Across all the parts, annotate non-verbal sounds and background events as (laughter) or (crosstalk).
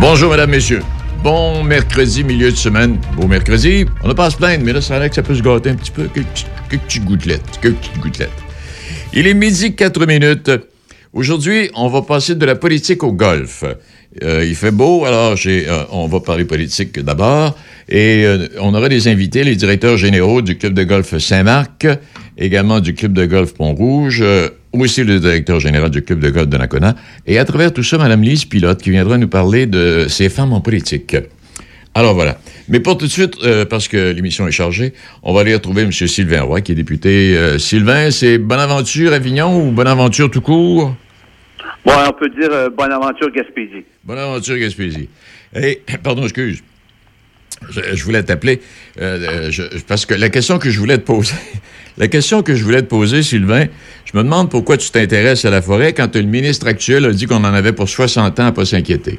Bonjour, mesdames, messieurs. Bon mercredi, milieu de semaine. Beau mercredi. On n'a pas à se plaindre, mais là, ça a l'air que ça peut se gâter un petit peu. Quelques, quelques petites. Il est midi 4 minutes. Aujourd'hui, on va passer de la politique au golf. Euh, il fait beau, alors euh, on va parler politique d'abord. Et euh, on aura des invités, les directeurs généraux du club de golf Saint-Marc, également du club de golf Pont-Rouge, aussi le directeur général du club de golf de Nakona. Et à travers tout ça, Mme Lise Pilote, qui viendra nous parler de ces femmes en politique. Alors voilà. Mais pour tout de suite, euh, parce que l'émission est chargée, on va aller retrouver M. Sylvain Roy, qui est député. Euh, Sylvain, c'est Bonaventure Avignon ou Bonaventure tout court? Bon, on peut dire euh, bonne aventure Gaspésie. Bonaventure Gaspésie. Et, (clears throat) pardon, excuse. Je, je voulais t'appeler parce que la question que je voulais te poser, (laughs) la question que je voulais te poser, Sylvain, je me demande pourquoi tu t'intéresses à la forêt quand le ministre actuel a dit qu'on en avait pour 60 ans à pas s'inquiéter.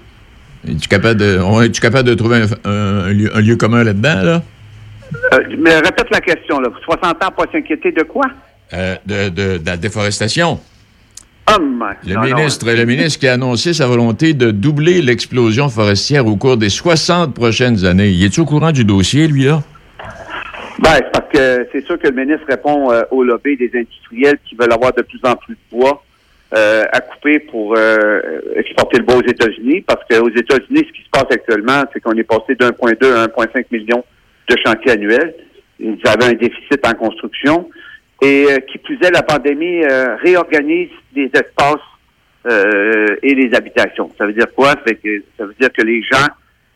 Es-tu capable de, es-tu capable de trouver un, un- un lieu, un lieu commun là-dedans, là? Euh, mais répète la question, là. 60 ans, pas s'inquiéter de quoi? Euh, de, de- de la déforestation. Le ministre, le ministre qui a annoncé sa volonté de doubler l'explosion forestière au cours des 60 prochaines années. Il est-tu au courant du dossier, lui, là? Ben, c'est parce que c'est sûr que le ministre répond euh, au lobby des industriels qui veulent avoir de plus en plus de bois euh, à couper pour euh, exporter le bois aux États-Unis. Parce qu'aux États-Unis, ce qui se passe actuellement, c'est qu'on est passé d'1,2 à 1,5 million de chantiers annuels. Ils avaient un déficit en construction. Et euh, qui plus est, la pandémie euh, réorganise les espaces euh, et les habitations. Ça veut dire quoi? Ça, que, ça veut dire que les gens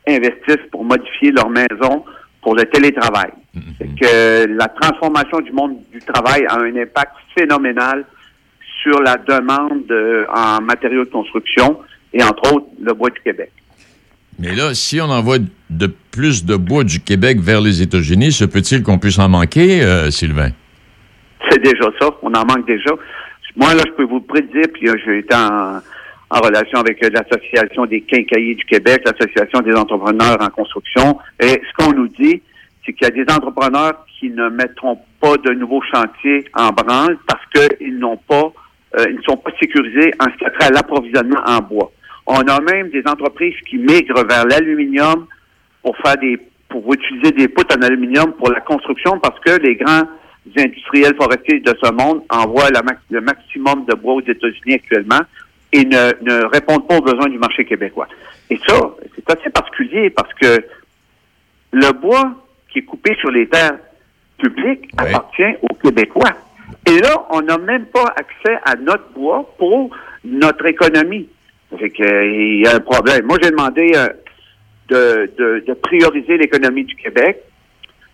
investissent pour modifier leur maison pour le télétravail. C'est que la transformation du monde du travail a un impact phénoménal sur la demande euh, en matériaux de construction et entre autres le bois du Québec. Mais là, si on envoie de plus de bois du Québec vers les États-Unis, se peut-il qu'on puisse en manquer, euh, Sylvain? C'est déjà ça, on en manque déjà. Moi, là, je peux vous le prédire, puis euh, j'ai été en, en relation avec l'Association des quincailliers du Québec, l'Association des entrepreneurs en construction, et ce qu'on nous dit, c'est qu'il y a des entrepreneurs qui ne mettront pas de nouveaux chantiers en branle parce qu'ils n'ont pas, euh, ils ne sont pas sécurisés en ce qui a trait à l'approvisionnement en bois. On a même des entreprises qui migrent vers l'aluminium pour faire des, pour utiliser des poutres en aluminium pour la construction parce que les grands industriels forestiers de ce monde envoient le maximum de bois aux États-Unis actuellement et ne, ne répondent pas aux besoins du marché québécois. Et ça, c'est assez particulier parce que le bois qui est coupé sur les terres publiques Oui. appartient aux Québécois. Et là, on n'a même pas accès à notre bois pour notre économie. Fait que, euh, il y a un problème. Moi, j'ai demandé euh, de, de, de prioriser l'économie du Québec.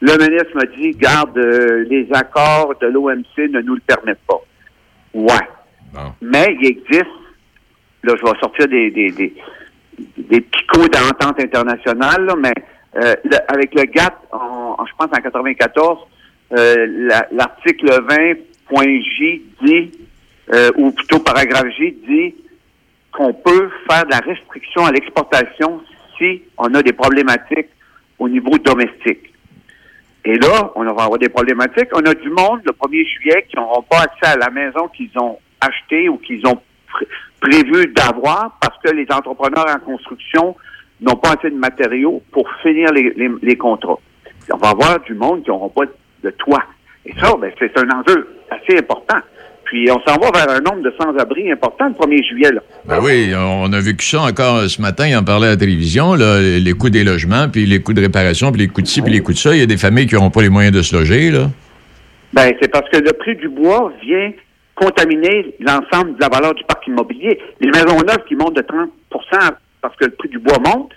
Le ministre m'a dit, garde, euh, les accords de l'OMC ne nous le permettent pas. Ouais. Mais il existe, là, je vais sortir des, des, des, des codes d'entente internationale, là, mais euh, avec le GATT, en, en- je pense en 94, euh, la- l'article 20.J dit, euh, ou plutôt paragraphe J dit qu'on peut faire de la restriction à l'exportation si on a des problématiques au niveau domestique. Et là, on va avoir des problématiques. On a du monde le 1er juillet qui n'auront pas accès à la maison qu'ils ont achetée ou qu'ils ont prévu d'avoir parce que les entrepreneurs en construction n'ont pas assez de matériaux pour finir les, les- les contrats. On va avoir du monde qui n'auront pas de toit. Et ça, ben, c'est un enjeu assez important. Puis on s'en va vers un nombre de sans-abri important le 1er juillet. Là. Ben oui, on a vécu ça encore ce matin, il en parlait à la télévision, là, les coûts des logements, puis les coûts de réparation, puis les coûts de ci, puis les coûts de ça. Il y a des familles qui n'auront pas les moyens de se loger, là. Ben, c'est parce que le prix du bois vient contaminer l'ensemble de la valeur du parc immobilier. Les maisons neuves qui montent de 30% parce que le prix du bois monte,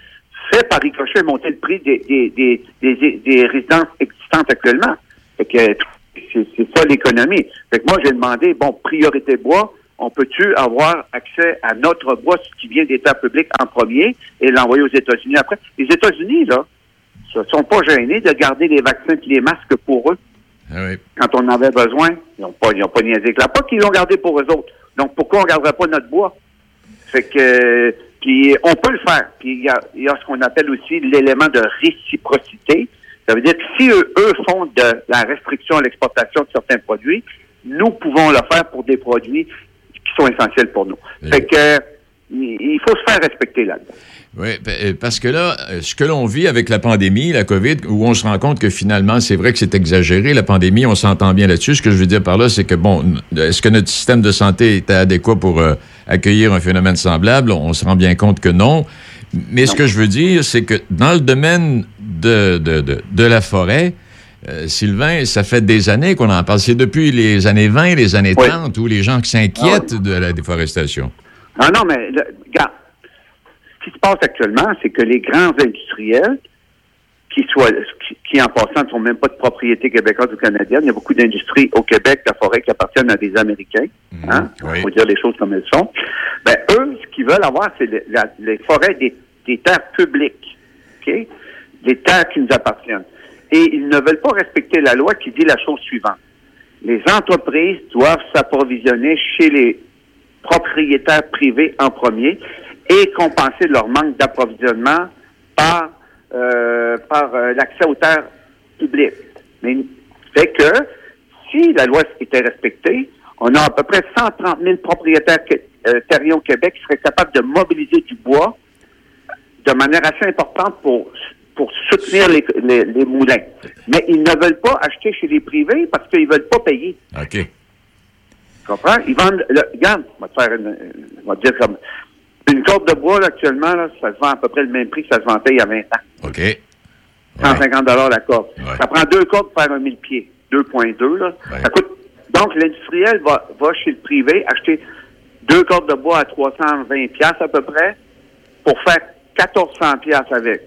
fait par ricochet monter le prix des, des, des, résidences existantes actuellement. Que c'est c'est ça l'économie. Fait que moi, j'ai demandé, bon, priorité bois, on peut-tu avoir accès à notre bois, ce qui vient des terres publiques en premier, et l'envoyer aux États-Unis après? Les États-Unis, là, ne sont pas gênés de garder les vaccins et les masques pour eux Ah oui. quand on en avait besoin, ils n'ont pas, ils ont pas niaisé avec la POC, ils l'ont gardé pour eux autres. Donc, pourquoi on ne garderait pas notre bois? Fait que, puis on peut le faire. Puis il y a, il y a ce qu'on appelle aussi l'élément de réciprocité. Ça veut dire que si eux, eux font de la restriction à l'exportation de certains produits, nous pouvons le faire pour des produits qui sont essentiels pour nous. Fait que il faut se faire respecter là-dedans. Oui, euh, parce que là, euh, ce que l'on vit avec la pandémie, la COVID, où on se rend compte que finalement, c'est vrai que c'est exagéré, la pandémie, on s'entend bien là-dessus. Ce que je veux dire par là, c'est que, bon, est-ce que notre système de santé est adéquat pour euh, accueillir un phénomène semblable? On se rend bien compte que non. Mais ce que je veux dire, c'est que dans le domaine de, de, de, la forêt, Sylvain, ça fait des années qu'on en parle. C'est depuis les années 20, les années 30, où les gens s'inquiètent ah de la déforestation. Ah non, mais regarde, ce qui se passe actuellement, c'est que les grands industriels, qui, soient, qui, en passant ne sont même pas de propriété québécoise ou canadienne, il y a beaucoup d'industries au Québec, la forêt, qui appartiennent à des Américains. Mhm. hein? Faut dire les choses comme elles sont. Ben, eux, ce qu'ils veulent avoir, c'est les forêts des, terres publiques. OK? Les terres qui nous appartiennent. Et ils ne veulent pas respecter la loi qui dit la chose suivante. Les entreprises doivent s'approvisionner chez les propriétaires privés en premier et compenser leur manque d'approvisionnement par, euh, par euh, l'accès aux terres publiques. Mais fait que si la loi était respectée, on a à peu près 130 000 propriétaires euh, terriens au Québec qui seraient capables de mobiliser du bois de manière assez importante pour pour soutenir les, les, moulins. Mais ils ne veulent pas acheter chez les privés parce qu'ils veulent pas payer. OK. Tu comprends? Ils vendent. regarde, on va te faire une, on va te dire comme une corde de bois, actuellement, ça se vend à peu près le même prix que ça se vendait il y a 20 ans. OK. 150 la corde. Ça prend deux cordes pour faire un 1000 pieds. 2,2, là. Ça coûte... Donc, l'industriel va, va chez le privé acheter deux cordes de bois à 320 à peu près pour faire 1400 avec.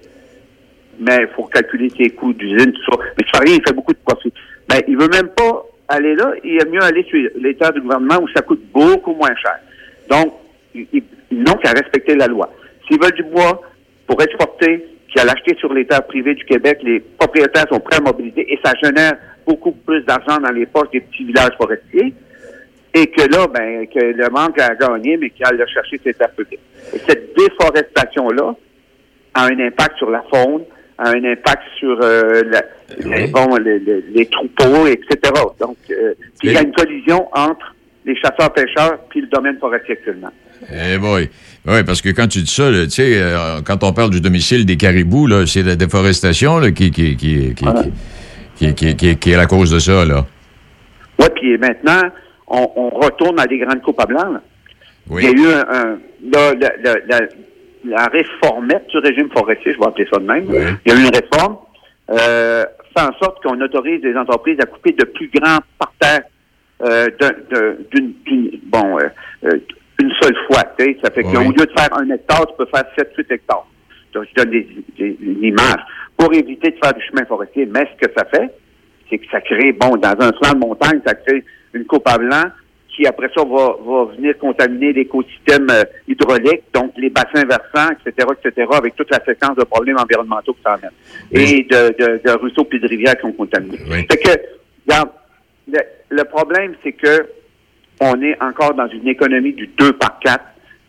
Mais il faut calculer ses coûts d'usine, tout ça. Mais ça rien, il fait beaucoup de profit. Mais il veut même pas aller là. Il est mieux aller sur l'État du gouvernement où ça coûte beaucoup moins cher. Donc, il, ils n'ont qu'à respecter la loi. S'ils veulent du bois pour exporter, qui a l'acheter sur l'État privé du Québec, les propriétaires sont prêts à mobiliser et ça génère beaucoup plus d'argent dans les poches des petits villages forestiers. Et que là, ben, que le manque a gagné, mais qu'il a le chercher ses terres publiques. Et cette déforestation-là a un impact sur la faune, a un impact sur euh, les, bon, les, troupeaux, etc. Donc, euh, il y a une collision entre les chasseurs-pêcheurs puis le domaine forestier actuellement. Eh boy. Oui, parce que quand tu dis ça, tu sais, euh, quand on parle du domicile des caribous, c'est la déforestation qui, qui, qui, qui, est la cause de ça. Là. Oui, puis maintenant, on, retourne à des grandes coupes à blanc. Il y a eu un, la, réformette du régime forestier, je vais appeler ça de même. Il y a eu une réforme euh, fait en sorte qu'on autorise les entreprises à couper de plus grands parterres euh, d'une bon euh une seule fois. Ça fait qu'au lieu de faire un hectare, tu peux faire 7-8 hectares. Donc, je donne des, une image. Pour éviter de faire du chemin forestier, mais ce que ça fait, c'est que ça crée, bon, dans un flanc de montagne, ça crée une coupe à blanc qui, après ça, va, va venir contaminer l'écosystème euh, hydraulique, donc les bassins versants, etc., etc., avec toute la séquence de problèmes environnementaux que ça amène. Et de, de, de, ruisseaux puis de rivières qui sont contaminés. Fait que, regarde, le problème, c'est que on est encore dans une économie du 2 par 4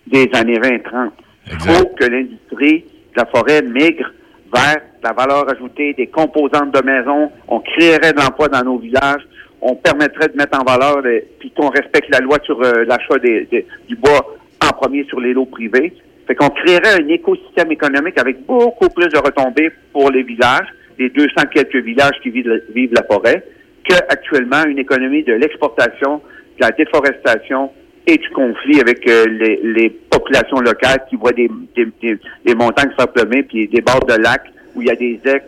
des années 20-30. Il faut que l'industrie de la forêt migre vers la valeur ajoutée des composantes de maison. On créerait de l'emploi dans nos villages. On permettrait de mettre en valeur, puis qu'on respecte la loi sur euh, l'achat du bois en premier sur les lots privés. Fait qu'on créerait un écosystème économique avec beaucoup plus de retombées pour les villages, les 200 quelques villages qui vivent, vivent la forêt, qu'actuellement une économie de l'exportation de la déforestation et du conflit avec euh, les, populations locales qui voient des, des, montagnes se puis des bords de lacs où il y a des ecs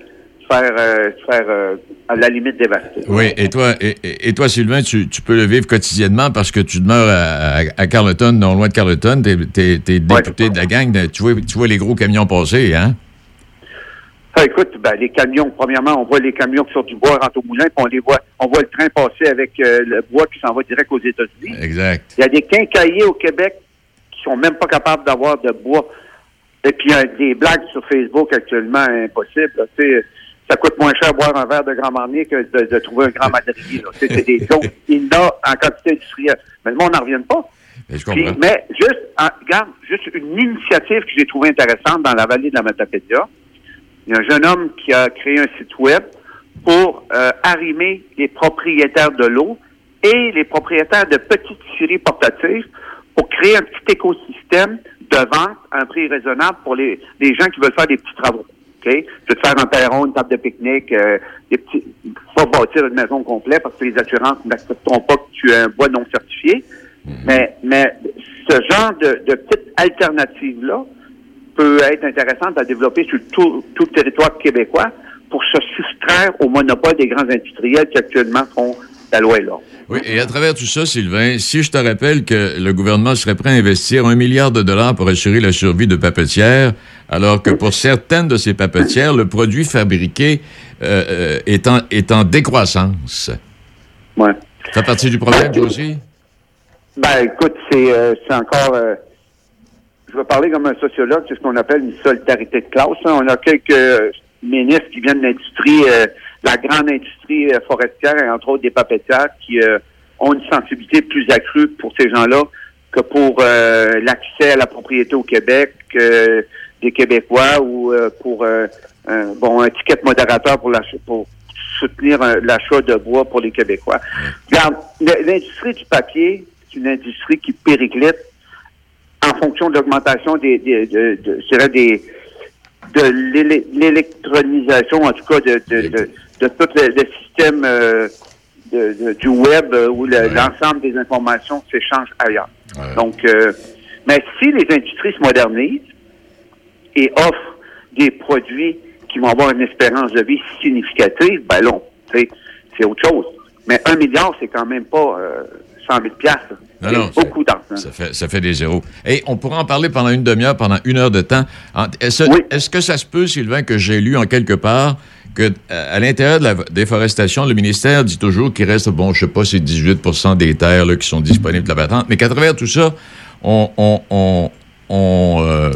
faire, euh, faire euh, à la limite dévastés. Oui, et toi, et, toi Sylvain, tu, peux le vivre quotidiennement parce que tu demeures à, Carleton, non loin de Carleton, tu es, député de la gang, tu, vois, tu vois les gros camions passer, hein? Ah, écoute, ben, les camions, premièrement, on voit les camions qui sortent du bois rentrent au moulin, puis on les voit, on voit le train passer avec euh, le bois qui s'en va direct aux États-Unis. Exact. Il y a des quincailliers au Québec qui sont même pas capables d'avoir de bois. Et puis, il y a des blagues sur Facebook actuellement impossibles. sais, ça coûte moins cher boire un verre de Grand Marnier que de, trouver un grand madrier. C'est des (laughs) y a en quantité industrielle. Mais le monde n'en revient pas. Mais, je comprends. mais juste, regarde, juste une initiative que j'ai trouvée intéressante dans la vallée de la Matapédia il y a un jeune homme qui a créé un site web pour euh, arrimer les propriétaires de l'eau et les propriétaires de petites scieries portatives pour créer un petit écosystème de vente à un prix raisonnable pour les, les gens qui veulent faire des petits travaux. OK? Tu veux te faire un perron, une table de pique-nique, euh, des petits, pas bâtir une maison complète parce que les assurances n'accepteront pas que tu aies un bois non certifié. Mais, mais ce genre de, de petite alternative-là peut être intéressante à développer sur tout, tout le territoire québécois pour se soustraire au monopole des grands industriels qui actuellement font la loi et l'ordre. Oui, et à travers tout ça, Sylvain, si je te rappelle que le gouvernement serait prêt à investir un milliard de dollars pour assurer la survie de papetières, alors que pour certaines de ces papetières, le produit fabriqué euh, euh, est, en, est en décroissance. Ouais. Ça fait partie du problème, aussi? Ben, écoute, c'est euh, encore. euh, je vais parler comme un sociologue, c'est ce qu'on appelle une solidarité de classe. hein. On a quelques ministres qui viennent de l'industrie, euh, la grande industrie euh, forestière, et entre autres des papetières, qui euh, ont une sensibilité plus accrue pour ces gens-là que pour euh, l'accès à la propriété au Québec euh, des Québécois ou euh, pour euh, un, bon un ticket modérateur pour l'achat pour soutenir l'achat de bois pour les Québécois. Regarde, l'industrie du papier, c'est une industrie qui périclite fonction de l'augmentation des, des, de, de- je dirais des de l'électronisation, en tout cas de, de, de, de tout le, le système euh, de- du web euh, où le- l'ensemble des informations s'échangent ailleurs. Ouais. Donc, euh, mais si les industries se modernisent et offrent des produits qui vont avoir une espérance de vie significative, ben sais, c'est autre chose. Mais un milliard, c'est quand même pas euh, 100 000 piastres. Non, C'est non, beaucoup d'argent. Ça fait, ça fait des zéros. Et on pourra en parler pendant une demi-heure, pendant une heure de temps. Est-ce Oui. que ça se peut, Sylvain, que j'ai lu en quelque part que euh, à l'intérieur de la déforestation, le ministère dit toujours qu'il reste, bon, je sais pas, c'est 18% des terres là, qui sont disponibles de la patente, mais qu'à travers tout ça, on, on, on, on, euh,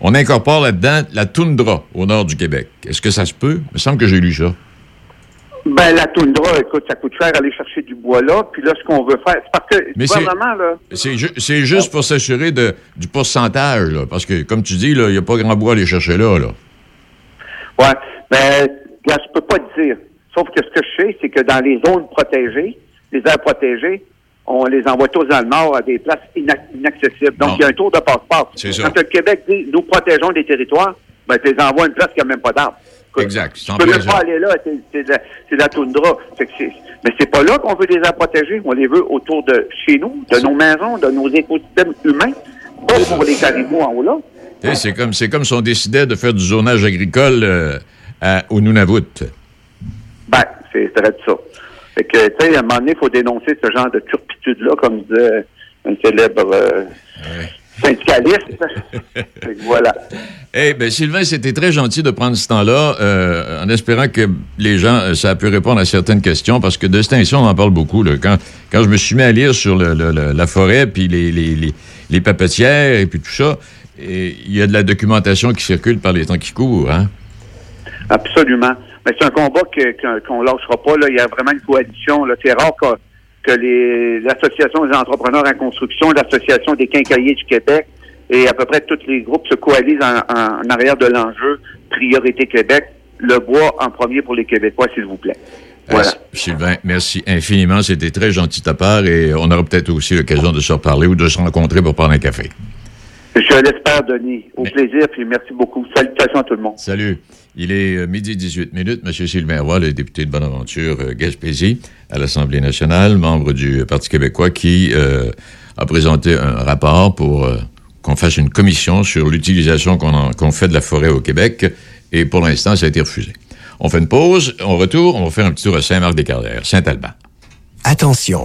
on incorpore là-dedans la toundra au nord du Québec. Est-ce que ça se peut? Il me semble que j'ai lu ça. Ben, la toundra, écoute, ça coûte cher aller chercher du bois là. Puis là, ce qu'on veut faire, c'est parce que Mais c'est- gouvernement, là, C'est ju- c'est juste pour s'assurer de, du pourcentage, là, parce que, comme tu dis, il n'y a pas grand bois à aller chercher là. là. ouais, ben, là, je peux pas te dire. Sauf que ce que je sais, c'est que dans les zones protégées, les aires protégées, on les envoie tous dans le nord à des places inac- inaccessibles. Donc, il y a un tour de passe-passe. C'est ça. Quand le Québec dit, nous protégeons des territoires, ben, tu les envoies à une place qui n'a même pas d'arbres. Écoute, Exact. Tu peux même pas aller là, c'est de, la- c'est de la toundra. Mais c'est pas là qu'on veut les aires protégées. On les veut autour de chez nous, de nos maisons, de nos écosystèmes humains. Pas pour les caribous en haut là. C'est comme, comme si on décidait de faire du zonage agricole euh, à- au Nunavut. Ben, c'est très de ça. Fait que, tu sais, à un moment donné, il faut dénoncer ce genre de turpitude-là, comme disait un célèbre euh, syndicaliste. (laughs) voilà. Eh ben Sylvain, c'était très gentil de prendre ce temps-là, euh, en espérant que les gens, euh, ça a pu répondre à certaines questions, parce que de ce temps-ci, on en parle beaucoup. Là. Quand, quand je me suis mis à lire sur le- le- le- la forêt, puis les, les, les, les papetières, et puis tout ça, et il y a de la documentation qui circule par les temps qui courent. Hein? Absolument. Mais c'est un combat qu'on ne lâchera pas. Là. Il y a vraiment une coalition. C'est rare que les- l'Association des entrepreneurs en construction, l'Association des quincailliers du Québec et à peu près tous les groupes se coalisent en, en- en arrière de l'enjeu Priorité Québec. Le bois en premier pour les Québécois, s'il vous plaît. Voilà. Euh, Sylvain, merci infiniment. C'était très gentil de ta part, et on aura peut-être aussi l'occasion de se reparler ou de se rencontrer pour prendre un café. Je l'espère, Denis. Au Mais- plaisir, puis merci beaucoup. Salutations à tout le monde. Salut. Il est euh, midi 18 minutes. Monsieur Sylvain Roy, le député de Bonaventure euh, Gaspésie à l'Assemblée nationale, membre du Parti québécois, qui euh, a présenté un rapport pour euh, qu'on fasse une commission sur l'utilisation qu'on en- qu'on fait de la forêt au Québec. Et pour l'instant, ça a été refusé. On fait une pause. On retourne. On va faire un petit tour à Saint-Marc-des-Carrières, Saint-Alban. Attention,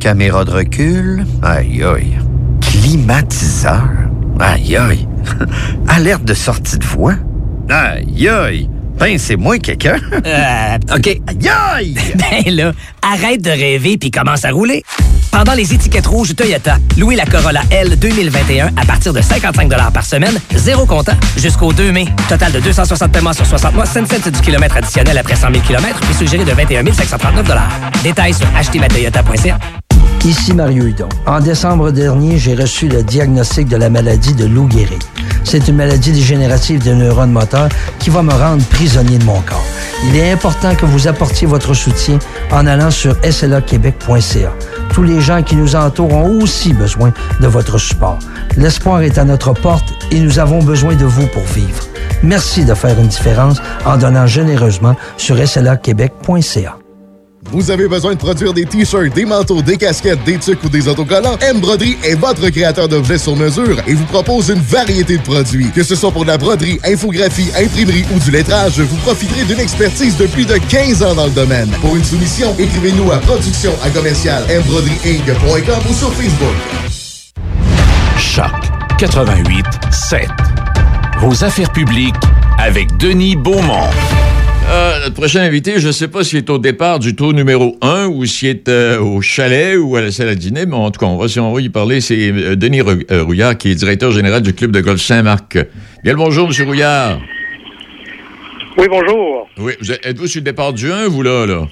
Caméra de recul. Aïe aïe. Climatiseur. Aïe aïe. (laughs) Alerte de sortie de voix. Aïe aïe. Ben, c'est moi quelqu'un. Euh, (laughs) OK. Aïe aïe. (laughs) Ben là, arrête de rêver puis commence à rouler. Pendant les étiquettes rouges Toyota, louez la Corolla L 2021 à partir de 55 par semaine, zéro comptant, jusqu'au 2 mai. Total de 260 paiements sur 60 mois, 5 cents du kilomètre additionnel après 100 000 km, puis suggéré de 21 539 Détails sur achetermatoyota.ca. Ici Mario Hudon. En décembre dernier, j'ai reçu le diagnostic de la maladie de Lou Gehrig. C'est une maladie dégénérative des neurones moteurs qui va me rendre prisonnier de mon corps. Il est important que vous apportiez votre soutien en allant sur slaquebec.ca. Tous les gens qui nous entourent ont aussi besoin de votre support. L'espoir est à notre porte et nous avons besoin de vous pour vivre. Merci de faire une différence en donnant généreusement sur slaquebec.ca. Vous avez besoin de produire des t-shirts, des manteaux, des casquettes, des trucs ou des autocollants? M Broderie est votre créateur d'objets sur mesure et vous propose une variété de produits. Que ce soit pour la broderie, infographie, imprimerie ou du lettrage, vous profiterez d'une expertise de plus de 15 ans dans le domaine. Pour une soumission, écrivez-nous à production à commercial ou sur Facebook. Choc 88 7. Vos affaires publiques avec Denis Beaumont. Euh, notre prochain invité, je ne sais pas s'il est au départ du tour numéro 1 ou s'il est euh, au chalet ou à la salle à dîner, mais en tout cas, on va, si on va y parler, c'est euh, Denis Rouillard, qui est directeur général du club de golf Saint-Marc. Bien le bonjour, M. Rouillard. Oui, bonjour. Oui, êtes-vous sur le départ du 1, vous, là, là?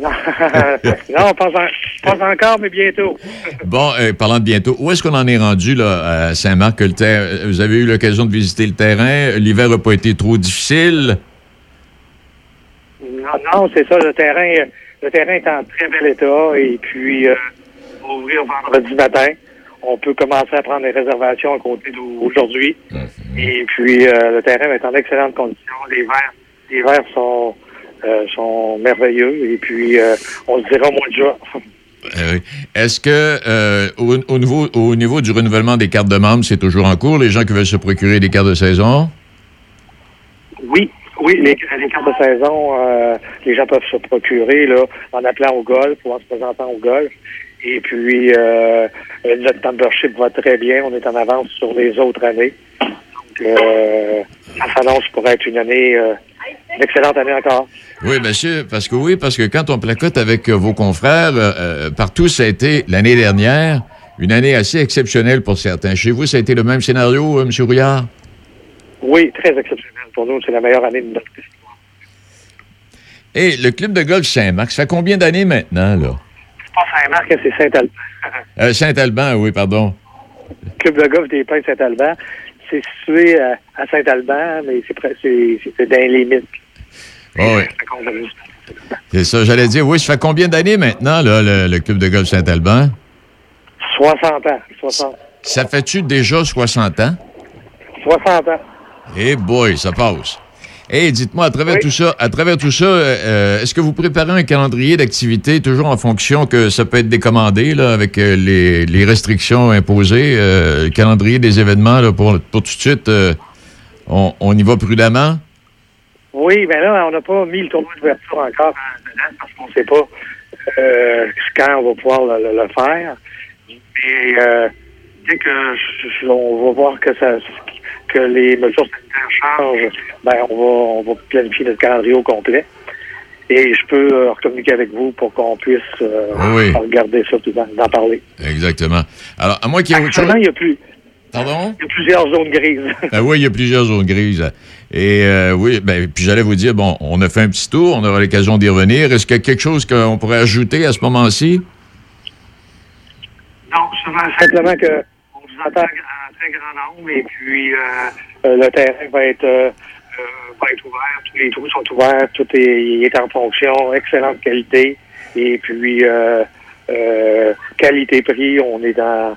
(laughs) non, pas, encore, mais bientôt. (laughs) bon, parlant de bientôt, où est-ce qu'on en est rendu là, à Saint-Marc? Vous avez eu l'occasion de visiter le terrain. L'hiver n'a pas été trop difficile? Non, non, c'est ça. Le terrain, le terrain est en très bel état et puis euh, on va ouvrir vendredi matin. On peut commencer à prendre les réservations à côté d'aujourd'hui. Et puis euh, le terrain est en excellente condition. Les verres, les verres sont euh, sont merveilleux. Et puis on se dira au mois de juin. (laughs) Est-ce que au, au, niveau, au niveau du renouvellement des cartes de membres, c'est toujours en cours, les gens qui veulent se procurer des cartes de saison? Oui, oui, les, cartes de saison, euh, les gens peuvent se procurer là, en appelant au golf ou en se présentant au golf. Et puis, euh, notre membership va très bien. On est en avance sur les autres années. Donc, euh, ça s'annonce pour être une année, euh, une excellente année encore. Oui, monsieur, parce que oui, parce que quand on placote avec vos confrères, partout, ça a été l'année dernière une année assez exceptionnelle pour certains. Chez vous, ça a été le même scénario, M. Rouillard? Oui, très exceptionnel pour nous, c'est la meilleure année de notre histoire. Et le club de golf Saint-Marc, ça fait combien d'années maintenant, là? C'est pas Saint-Marc, c'est Saint-Alban. Euh, Saint-Alban, oui, pardon. Le club de golf des Pins Saint-Alban, c'est situé à, Saint-Alban, mais c'est dans les limites. Oh, oui. C'est ça, j'allais dire, oui, ça fait combien d'années maintenant, là, le, club de golf Saint-Alban? 60 ans. 60. Ça fait-tu déjà 60 ans? 60 ans. Eh boy, ça passe. Eh, dites-moi, à travers tout ça, à travers tout ça, euh, euh, est-ce que vous préparez un calendrier d'activité toujours en fonction que ça peut être décommandé là, avec euh, les, restrictions imposées, le calendrier des événements là, pour, pour tout de suite, on, y va prudemment? Oui, mais là, on n'a pas mis le tournoi d'ouverture encore parce qu'on ne sait pas quand on va pouvoir le, faire. Et dès que on va voir que ça que les mesures sanitaires changent, ben, on va, on va planifier notre calendrier au complet. Et je peux euh, communiquer avec vous pour qu'on puisse euh, regarder ça, d'en parler. Exactement. Alors, à moi qui il y a plus. Pardon? Il y a plusieurs zones grises. (laughs) ben oui, il y a plusieurs zones grises. Et euh, oui, ben, puis j'allais vous dire, bon, on a fait un petit tour, on aura l'occasion d'y revenir. Est-ce qu'il y a quelque chose qu'on pourrait ajouter à ce moment-ci? Non, simplement que très grand nombre et puis euh, euh, le terrain va être, euh, va être ouvert, tous les trous sont ouverts, tout est, est en fonction, excellente qualité et puis qualité-prix, on est dans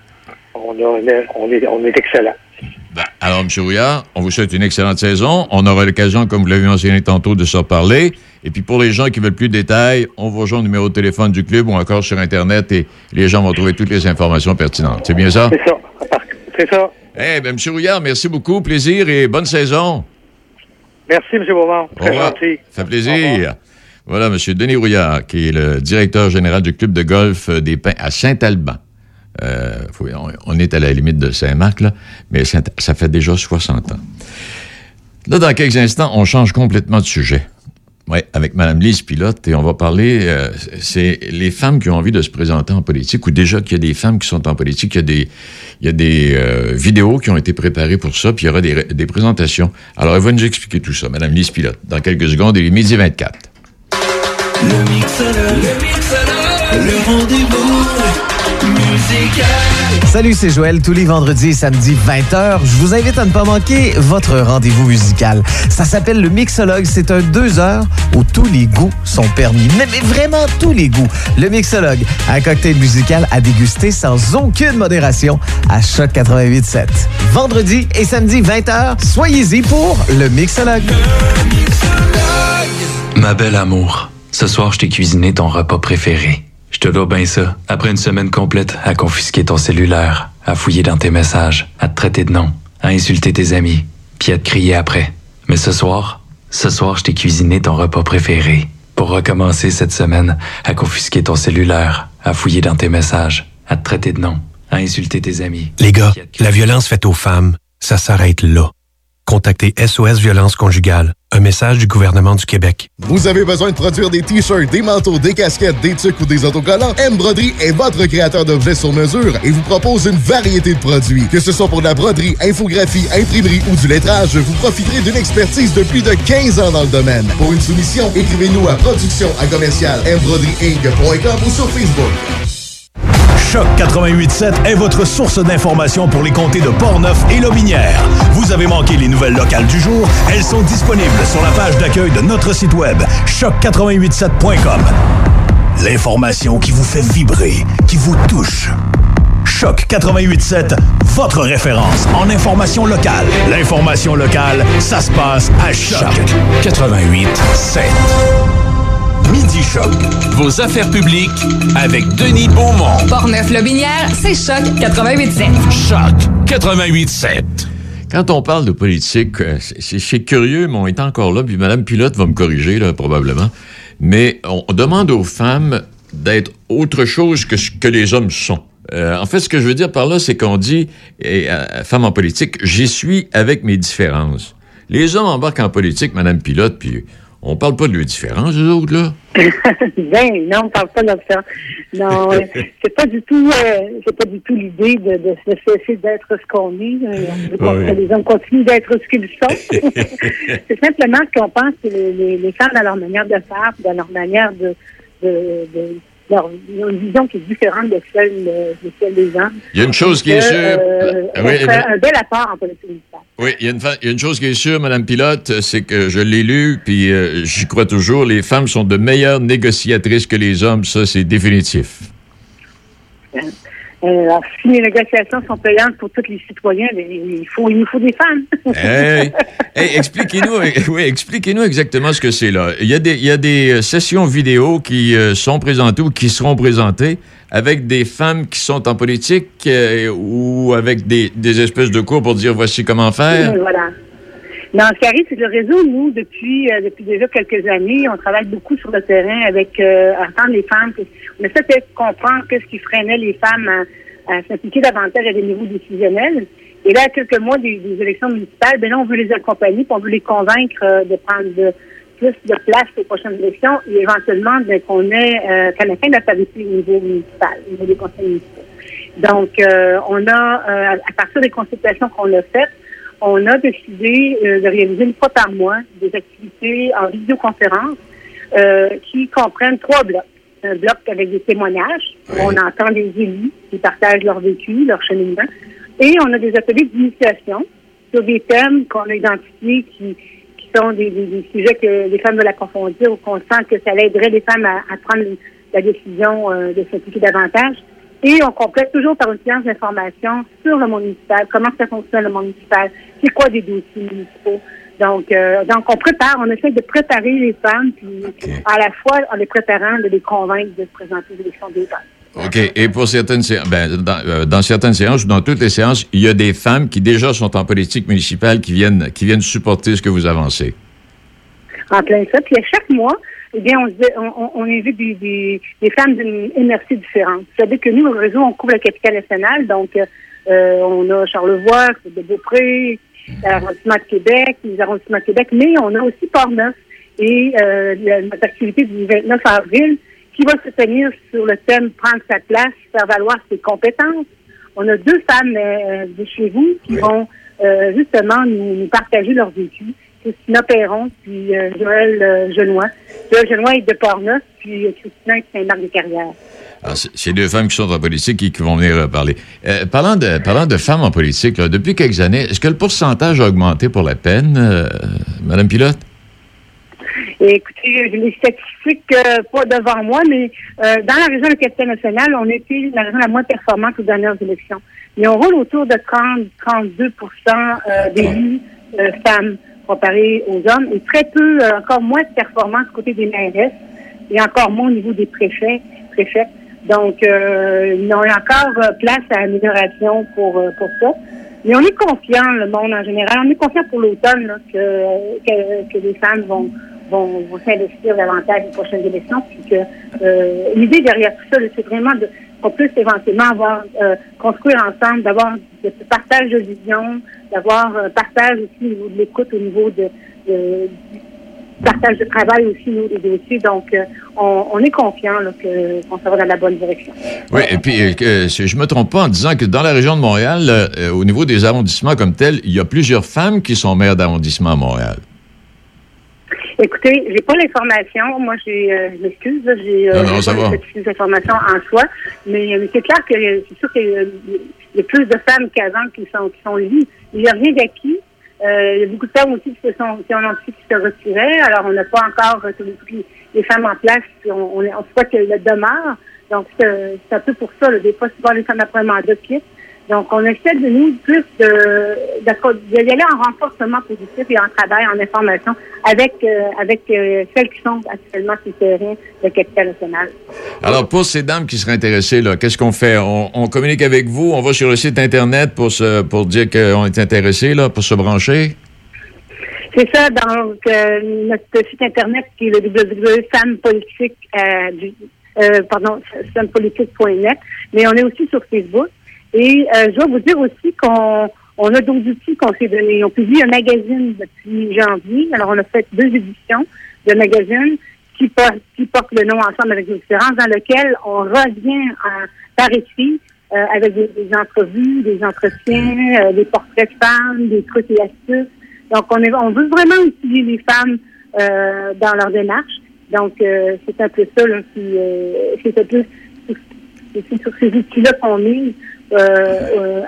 on, on, est, on est excellent. Ben, alors, M. Rouillard, on vous souhaite une excellente saison. On aura l'occasion, comme vous l'avez mentionné tantôt, de se reparler. Et puis, pour les gens qui veulent plus de détails, on vous rejoint au numéro de téléphone du club ou encore sur Internet et les gens vont trouver toutes les informations pertinentes. C'est bien ça? C'est ça. C'est ça. Eh bien, M. Rouillard, merci beaucoup. Plaisir et bonne saison. Merci, M. Beaumont. Très gentil. Ça fait plaisir. Voilà, M. Denis Rouillard, qui est le directeur général du club de golf des Pins à Saint-Alban. Euh, on, est à la limite de Saint-Marc, là, mais ça fait déjà 60 ans. Là, dans quelques instants, on change complètement de sujet. Oui, avec Mme Lise Pilote, et on va parler, euh, c'est les femmes qui ont envie de se présenter en politique, ou déjà qu'il y a des femmes qui sont en politique, il y a des, il y a des euh, vidéos qui ont été préparées pour ça, puis il y aura des, des présentations. Alors, elle va nous expliquer tout ça, Mme Lise Pilote, dans quelques secondes, il est midi 24. Le le le rendez-vous musical. Salut, c'est Joël. Tous les vendredis et samedis 20h, je vous invite à ne pas manquer votre rendez-vous musical. Ça s'appelle le Mixologue. C'est un deux heures où tous les goûts sont permis. Mais, mais vraiment tous les goûts. Le Mixologue, un cocktail musical à déguster sans aucune modération à Choc 88.7. Vendredi et samedi 20h, soyez-y pour le Mixologue. Ma belle amour, ce soir, je t'ai cuisiné ton repas préféré. Je te dois bien ça. Après une semaine complète à confisquer ton cellulaire, à fouiller dans tes messages, à te traiter de nom, à insulter tes amis, puis à te crier après. Mais ce soir, ce soir, je t'ai cuisiné ton repas préféré. Pour recommencer cette semaine à confisquer ton cellulaire, à fouiller dans tes messages, à te traiter de nom, à insulter tes amis. Les gars, la violence faite aux femmes, ça s'arrête là. Contactez SOS Violence Conjugale, un message du gouvernement du Québec. Vous avez besoin de produire des t-shirts, des manteaux, des casquettes, des tucs ou des autocollants? M Broderie est votre créateur d'objets sur mesure et vous propose une variété de produits. Que ce soit pour de la broderie, infographie, imprimerie ou du lettrage, vous profiterez d'une expertise de plus de 15 ans dans le domaine. Pour une soumission, écrivez-nous à production à commercial ou sur Facebook. Choc 88.7 est votre source d'information pour les comtés de Portneuf et Lobinière. Vous avez manqué les nouvelles locales du jour? Elles sont disponibles sur la page d'accueil de notre site web choc887.com. L'information qui vous fait vibrer, qui vous touche. Choc 88.7, votre référence en information locale. L'information locale, ça se passe à Choc 88.7. Midi Choc. Vos affaires publiques avec Denis Beaumont. Portneuf-Lobinière, c'est Choc 88.7. Choc 88.7. Quand on parle de politique, euh, c'est c'est curieux, mais on est encore là, puis Mme Pilote va me corriger, là, probablement. Mais on demande aux femmes d'être autre chose que ce que les hommes sont. Euh, en fait, ce que je veux dire par là, c'est qu'on dit, et, euh, femme en politique, j'y suis avec mes différences. Les hommes embarquent en politique, Mme Pilote, puis on parle pas de leurs différences, eux autres, là? (laughs) ben non, on parle pas de ça. Non, euh, (laughs) c'est pas du tout, euh, c'est pas du tout l'idée de, de se cesser d'être ce qu'on est. Euh, on veut pas Oui. que les hommes continuent d'être ce qu'ils sont. (laughs) c'est simplement qu'on pense que les, les, les femmes, dans leur manière de faire, dans leur manière de, de, de leur, ils ont une vision qui est différente de celle, de, de celle des hommes. Il y a une chose qui est Que, sûre. euh, on oui, ferait mais- un bel apport en politique municipale. Oui, il y, a une il y a une chose qui est sûre, Madame Pilote, c'est que je l'ai lu, puis euh, j'y crois toujours, les femmes sont de meilleures négociatrices que les hommes, ça c'est définitif. Euh, alors, si les négociations sont payantes pour tous les citoyens, ben, il, faut, il nous faut des femmes. Hey, (laughs) hey, expliquez-nous, oui, expliquez-nous exactement ce que c'est là. Il y a des, il y a des euh, sessions vidéo qui euh, sont présentées ou qui seront présentées avec des femmes qui sont en politique euh, ou avec des, des espèces de cours pour dire voici comment faire. Euh, Voilà. Non, ce qui arrive, c'est le réseau, nous, depuis, euh, depuis déjà quelques années, on travaille beaucoup sur le terrain avec euh, entendre les femmes. On essaie de comprendre qu'est-ce qui freinait les femmes à, s'impliquer davantage à des niveaux décisionnels. Et là, à quelques mois des, élections municipales, ben là, on veut les accompagner, puis on veut les convaincre euh, de prendre plus de place aux prochaines élections et éventuellement ben, qu'on ait euh, qu'à la fin de la au niveau municipal, au niveau des conseils municipaux. Donc, euh, on a, à partir des consultations qu'on a faites, on a décidé euh, de réaliser une fois par mois des activités en vidéoconférence euh, qui comprennent trois blocs. Un bloc avec des témoignages, où on entend les élus qui partagent leur vécu, leur cheminement. Et on a des ateliers d'initiation sur des thèmes qu'on a identifiés qui, qui sont des, des- des sujets que les femmes veulent approfondir ou qu'on sent que ça aiderait les femmes à, à prendre la décision euh, de s'impliquer davantage. Et on complète toujours par une séance d'information sur le monde municipal, comment ça fonctionne le monde municipal, c'est quoi des dossiers municipaux. Donc, euh, donc on prépare, on essaie de préparer les femmes, puis à la fois en les préparant de les convaincre de se présenter aux élections des femmes. OK. Et pour certaines séances, ben, dans, euh, dans certaines séances ou dans toutes les séances, il y a des femmes qui déjà sont en politique municipale qui viennent, qui viennent supporter ce que vous avancez. En plein ça. Puis à chaque mois, eh bien, on, on, on- invite des, des, des femmes d'une MRC différente. Vous savez que nous, au réseau, on couvre la capitale nationale, donc euh, on a Charlevoix, de Beaupré, l'arrondissement de Québec, les arrondissements de Québec, mais on a aussi Portneuf. et euh, la- notre activité du 29 avril qui va se tenir sur le thème Prendre sa place, faire valoir ses compétences. On a deux femmes euh, de chez vous qui vont euh, justement nous, nous partager leur vécu. Christina Perron, puis euh, Joël euh, Genois. Joël Genois est de Portneuf, puis euh, Christina est de Saint-Marc-des-Carrières. Ah, c'est- deux femmes qui sont en politique et qui vont venir parler. Parlant, de, parlant de femmes en politique, là, depuis quelques années, est-ce que le pourcentage a augmenté pour la peine, Madame Pilote? Écoutez, j'ai les statistiques euh, pas devant moi, mais euh, dans la région de capitale-nationale, on était la région la moins performante aux dernières élections. Mais on roule autour de 30-32% euh, d'élus euh, femmes comparés aux hommes et très peu, euh, encore moins de performance du côté des maires et encore moins au niveau des préfets, préfets. Donc, euh, il y a encore euh, place à amélioration pour, euh, pour ça. Mais on est confiant, le monde en général, on est confiant pour l'automne que, que, que les femmes vont, vont, vont s'investir davantage aux prochaines élections. Puis que euh, l'idée derrière tout ça, c'est vraiment de, qu'on puisse éventuellement avoir euh, construire ensemble, d'avoir ce partage de vision, d'avoir un partage aussi au niveau de l'écoute, au niveau de, du partage de travail aussi au niveau des dossiers. Donc, euh, on, est confiant qu'on s'en va dans la bonne direction. Oui, et puis, euh, si je me trompe pas en disant que dans la région de Montréal, euh, au niveau des arrondissements comme tels, il y a plusieurs femmes qui sont maires d'arrondissement à Montréal. Écoutez, j'ai pas l'information. Moi, j'ai, euh, je m'excuse, j'ai ça pas ces informations en soi, mais euh, c'est clair que euh, c'est sûr qu'il y a plus de femmes qu'avant qui sont qui sont élues. Il n'y a rien d'acquis. Euh, il y a beaucoup de femmes aussi qui se sont qui ont annoncé qui se retiraient. Alors, on n'a pas encore euh, tous les, les femmes en place. On, on, on souhaite qu'elles le demeurent. Donc, c'est c'est un peu pour ça. Là. Des fois, souvent, les femmes après un mandat quittent. Donc, on essaie de nous plus de, de, d'y aller en renforcement positif et en travail, en information avec euh, avec euh, celles qui sont actuellement sur le terrain de Capitale nationale. Alors, pour ces dames qui seraient intéressées, là, qu'est-ce qu'on fait? On, on communique avec vous, on va sur le site Internet pour, se, pour dire qu'on est intéressé, là, pour se brancher? C'est ça, donc euh, notre site internet qui est le euh, pardon, femmepolitique.net, mais on est aussi sur Facebook. Et euh, je dois vous dire aussi qu'on on a d'autres outils qu'on s'est donnés. On publie un magazine depuis janvier. Alors, on a fait deux éditions de magazine qui, portent qui portent le nom Ensemble avec nos différences, dans lequel on revient en- par écrit euh, avec des, des entrevues, des entretiens, euh, des portraits de femmes, des trucs et astuces. Donc, on, est, on veut vraiment utiliser les femmes euh, dans leur démarche. Donc, euh, c'est un peu ça, là, qui, euh, c'est un peu c'est sur ces outils-là qu'on mise. Euh, euh,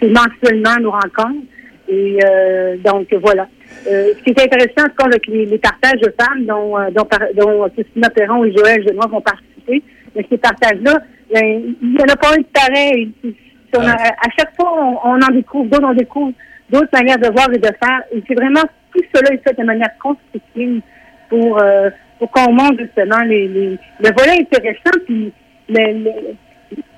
c'est mensuellement nos rencontres. Et euh, donc, voilà. Euh, ce qui est intéressant, c'est qu'on a que les, les partages de femmes dont, euh, dont, dont Christina Perron et Joël Genois vont participer. Mais ces partages-là, ben, il n'y en a pas un de pareil. On a- à chaque fois, on, on en découvre d'autres, on découvre d'autres manières de voir et de faire. Et c'est vraiment, tout cela est fait de manière constructive pour, euh, pour qu'on montre justement les, les, le volet intéressant, puis le, le-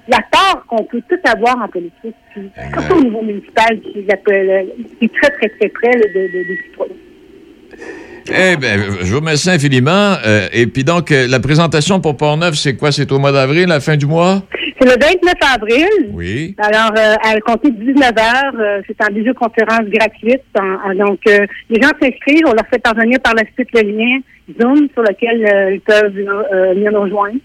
la part qu'on peut tout avoir en politique, puis surtout au niveau municipal, qui, est très, très, très près de, de, des citoyens. Eh bien, je vous remercie infiniment. Euh, et puis donc, euh, la présentation pour Port-Neuf, c'est quoi? C'est au mois d'avril, la fin du mois? C'est le 29 avril. Oui. Alors, euh, à compter de 19 heures, euh, c'est en visioconférence gratuite. En- en- donc, euh, les gens s'inscrivent, on leur fait parvenir par la suite le lien Zoom sur lequel euh, ils peuvent euh, venir nous rejoindre.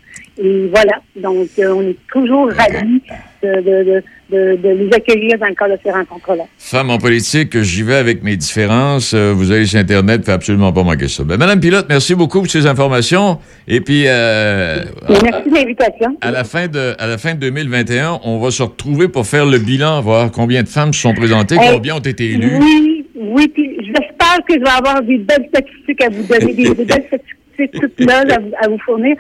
Et voilà. Donc, euh, on est toujours ravis de, de, de, de, de les accueillir dans le cadre de ces rencontres-là. Femme en politique, j'y vais avec mes différences. Euh, vous allez sur Internet, fait absolument pas manquer ça. Ben, Madame Pilote, merci beaucoup pour ces informations. Et puis, euh, merci de l'invitation. à la fin de à la fin de 2021, on va se retrouver pour faire le bilan, voir combien de femmes se sont présentées, Hey, combien ont été élues. Oui, oui, puis j'espère que je vais avoir des belles statistiques à vous donner, des, des belles statistiques toutes neuves à vous, à vous fournir.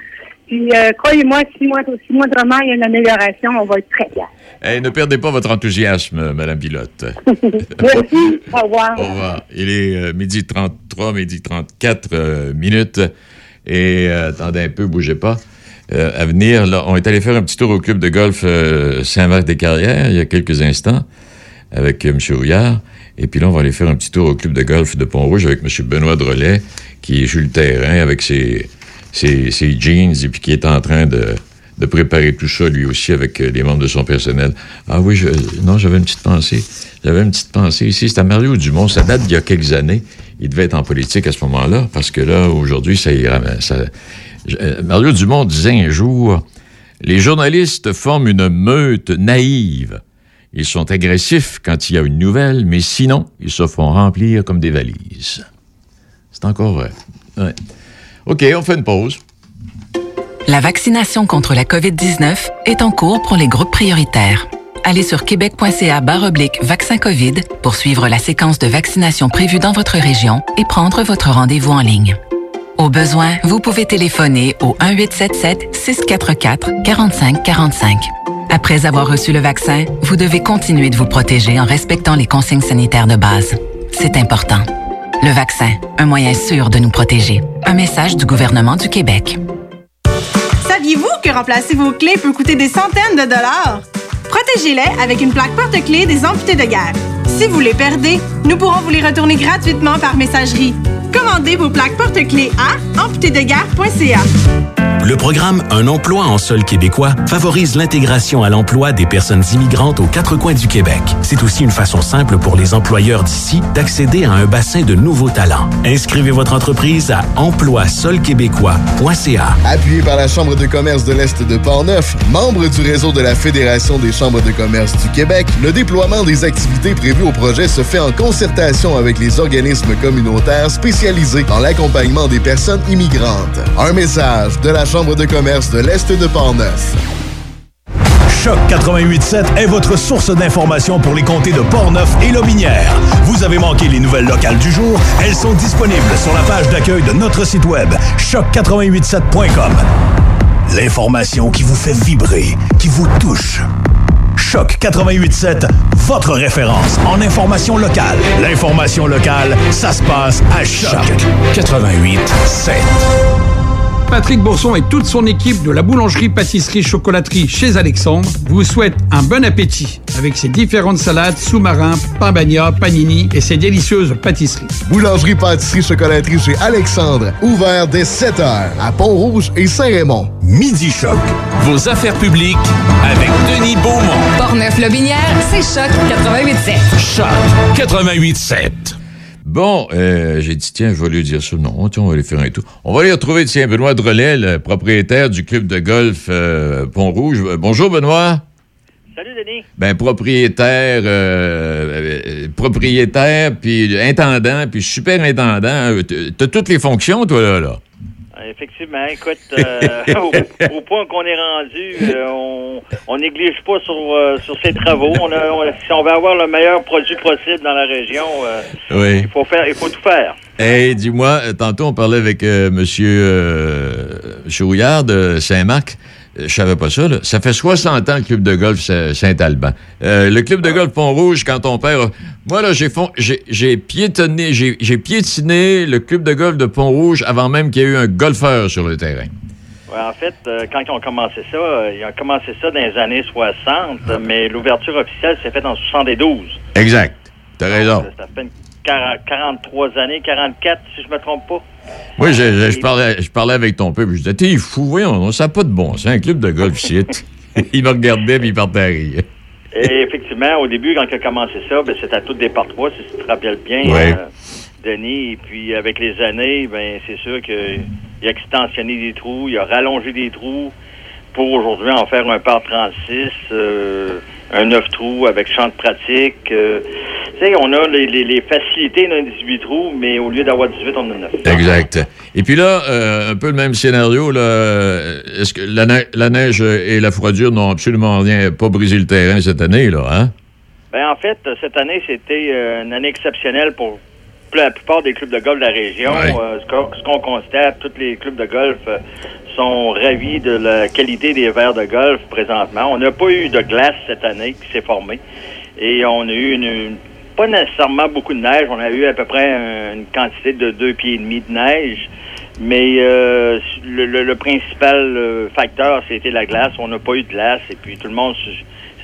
Puis, euh, croyez-moi, six mois, six mois de roman, il y a une amélioration, on va être très fiers. Hey, ne perdez pas votre enthousiasme, Madame Pilote. (laughs) Merci, au revoir. Au revoir. Il est euh, midi 33, midi 34 euh, minutes. Et euh, attendez un peu, bougez pas. Euh, à venir, là, on est allé faire un petit tour au club de golf Saint-Marc-des-Carrières il y a quelques instants avec M. Rouillard. Et puis là, on va aller faire un petit tour au club de golf de Pont-Rouge avec M. Benoît Drolet, qui est sur le terrain avec ses, ses, ses jeans et puis qui est en train de, de préparer tout ça, lui aussi, avec euh, les membres de son personnel. Ah oui, je, non, j'avais une petite pensée. J'avais une petite pensée ici. À Mario Dumont. Ça date d'il y a quelques années. il devait être en politique à ce moment-là, parce que là, aujourd'hui, ça. Ça, euh, Mario Dumont disait un jour Les journalistes forment une meute naïve. Ils sont agressifs quand il y a une nouvelle, mais sinon, ils se font remplir comme des valises. C'est encore vrai. OK, on fait une pause. La vaccination contre la COVID-19 est en cours pour les groupes prioritaires. Allez sur québec.ca oblique vaccin COVID pour suivre la séquence de vaccination prévue dans votre région et prendre votre rendez-vous en ligne. Au besoin, vous pouvez téléphoner au 1-877-644-4545. Après avoir reçu le vaccin, vous devez continuer de vous protéger en respectant les consignes sanitaires de base. C'est important. Le vaccin, un moyen sûr de nous protéger. Un message du gouvernement du Québec. Saviez-vous que remplacer vos clés peut coûter des centaines de dollars? Protégez-les avec une plaque porte-clés des amputés de guerre. Si vous les perdez, nous pourrons vous les retourner gratuitement par messagerie. Commandez vos plaques porte-clés à amputédeguerre.ca. Le programme Un emploi en sol québécois favorise l'intégration à l'emploi des personnes immigrantes aux quatre coins du Québec. C'est aussi une façon simple pour les employeurs d'ici d'accéder à un bassin de nouveaux talents. Inscrivez votre entreprise à emploisolquébécois.ca. Appuyé par la Chambre de commerce de l'Est de Portneuf, membre du réseau de la Fédération des chambres de commerce du Québec, le déploiement des activités prévues au projet se fait en concertation avec les organismes communautaires spécialisés dans l'accompagnement des personnes immigrantes. Un message de la Chambre de commerce de l'Est de Portneuf. Choc 88.7 est votre source d'information pour les comtés de Portneuf et Lobinière. Vous avez manqué les nouvelles locales du jour? Elles sont disponibles sur la page d'accueil de notre site web choc887.com. L'information qui vous fait vibrer, qui vous touche. Choc 88.7, votre référence en information locale. L'information locale, ça se passe à Choc 88.7. Patrick Bourson et toute son équipe de la boulangerie pâtisserie chocolaterie chez Alexandre vous souhaitent un bon appétit avec ses différentes salades, sous-marins, pain bagna, panini et ses délicieuses pâtisseries. Boulangerie pâtisserie chocolaterie chez Alexandre, ouvert dès 7 heures à Pont-Rouge et Saint-Raymond. Midi Choc. Vos affaires publiques avec Denis Beaumont. Portneuf-Lobinière, c'est Choc 88.7. Choc 88.7. Bon, euh, j'ai dit, tiens, je vais lui dire ça. Non, tiens, on va aller faire un tour. On va aller retrouver, tiens, Benoît Drolet, le propriétaire du club de golf euh, Pont-Rouge. Euh, Bonjour, Benoît. Salut, Denis. Ben, propriétaire, euh, propriétaire, puis intendant, puis super intendant. Euh, T'as toutes les fonctions, toi, là, là? Effectivement, écoute, euh, (laughs) au, au point qu'on est rendu, euh, on, on néglige pas sur, euh, sur ces travaux. On a, on- si on veut avoir le meilleur produit possible dans la région, Oui. il faut faire, il faut tout faire. Hey, dis-moi, tantôt, on parlait avec Monsieur euh, Chouillard de Saint-Marc. Euh, Je savais pas ça, là. Ça fait 60 ans le club de golf Sa- Saint-Alban. Euh, le club de golf Pont-Rouge, quand on perd... Moi, là, j'ai fon- j'ai j'ai piétonné, j'ai piétiné le club de golf de Pont-Rouge avant même qu'il y ait eu un golfeur sur le terrain. Ouais, en fait, euh, quand ils ont commencé ça, euh, ils ont commencé ça dans les années 60, mais l'ouverture officielle s'est faite en 72. Exact. T'as raison. Ça fait une 40 43 années, 44 si je me trompe pas. Moi, je, je- je parlais, je parlais avec ton peuple. Je disais, t'es fou, voyons, ça n'a pas de bon sens. Un club de golf site. (laughs) il me regardait puis il partait à rire. Et effectivement, au début, quand il a commencé ça, ben, c'était à toutes des par trois, si tu te rappelles bien, Ouais. euh, Denis. Et puis, avec les années, ben, c'est sûr qu'il a extensionné des trous, il a rallongé des trous pour aujourd'hui en faire un par 36, euh, un 9 trous avec champ de pratique. euh, tu sais, on a les, les- les facilités d'un 18 trous, mais au lieu d'avoir 18, on a 9. Exact. Et puis là, euh, un peu le même scénario. Là, euh, est-ce que la, ne- la neige et la froidure n'ont absolument rien, pas brisé le terrain cette année, là, hein? Ben, en fait, cette année, c'était une année exceptionnelle pour la plupart des clubs de golf de la région. Ouais. Euh, ce qu'on- constate, tous les clubs de golf euh, sont ravis de la qualité des verres de golf présentement. On n'a pas eu de glace cette année qui s'est formée. Et on a eu une, une- pas nécessairement beaucoup de neige. On a eu à peu près un- une quantité de deux pieds et demi de neige. Mais euh, le, le- le principal facteur, c'était la glace. On n'a pas eu de glace. Et puis tout le monde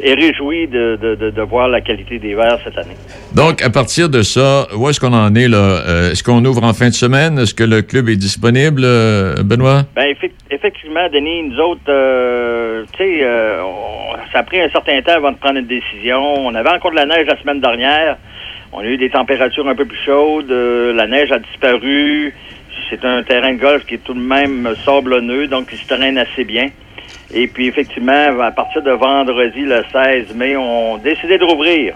est réjoui de, de, de, de voir la qualité des verres cette année. Donc, à partir de ça, où est-ce qu'on en est, là? Euh, est-ce qu'on ouvre en fin de semaine? Est-ce que le club est disponible, euh, Benoît? Ben, effe- effectivement, Denis, nous autres, euh, tu sais, ça a pris un certain temps avant de prendre une décision. On avait encore de la neige la semaine dernière. On a eu des températures un peu plus chaudes. La neige a disparu. C'est un terrain de golf qui est tout de même sablonneux, donc il se terraine assez bien. Et puis, effectivement, à partir de vendredi, le 16 mai, on a décidé de rouvrir.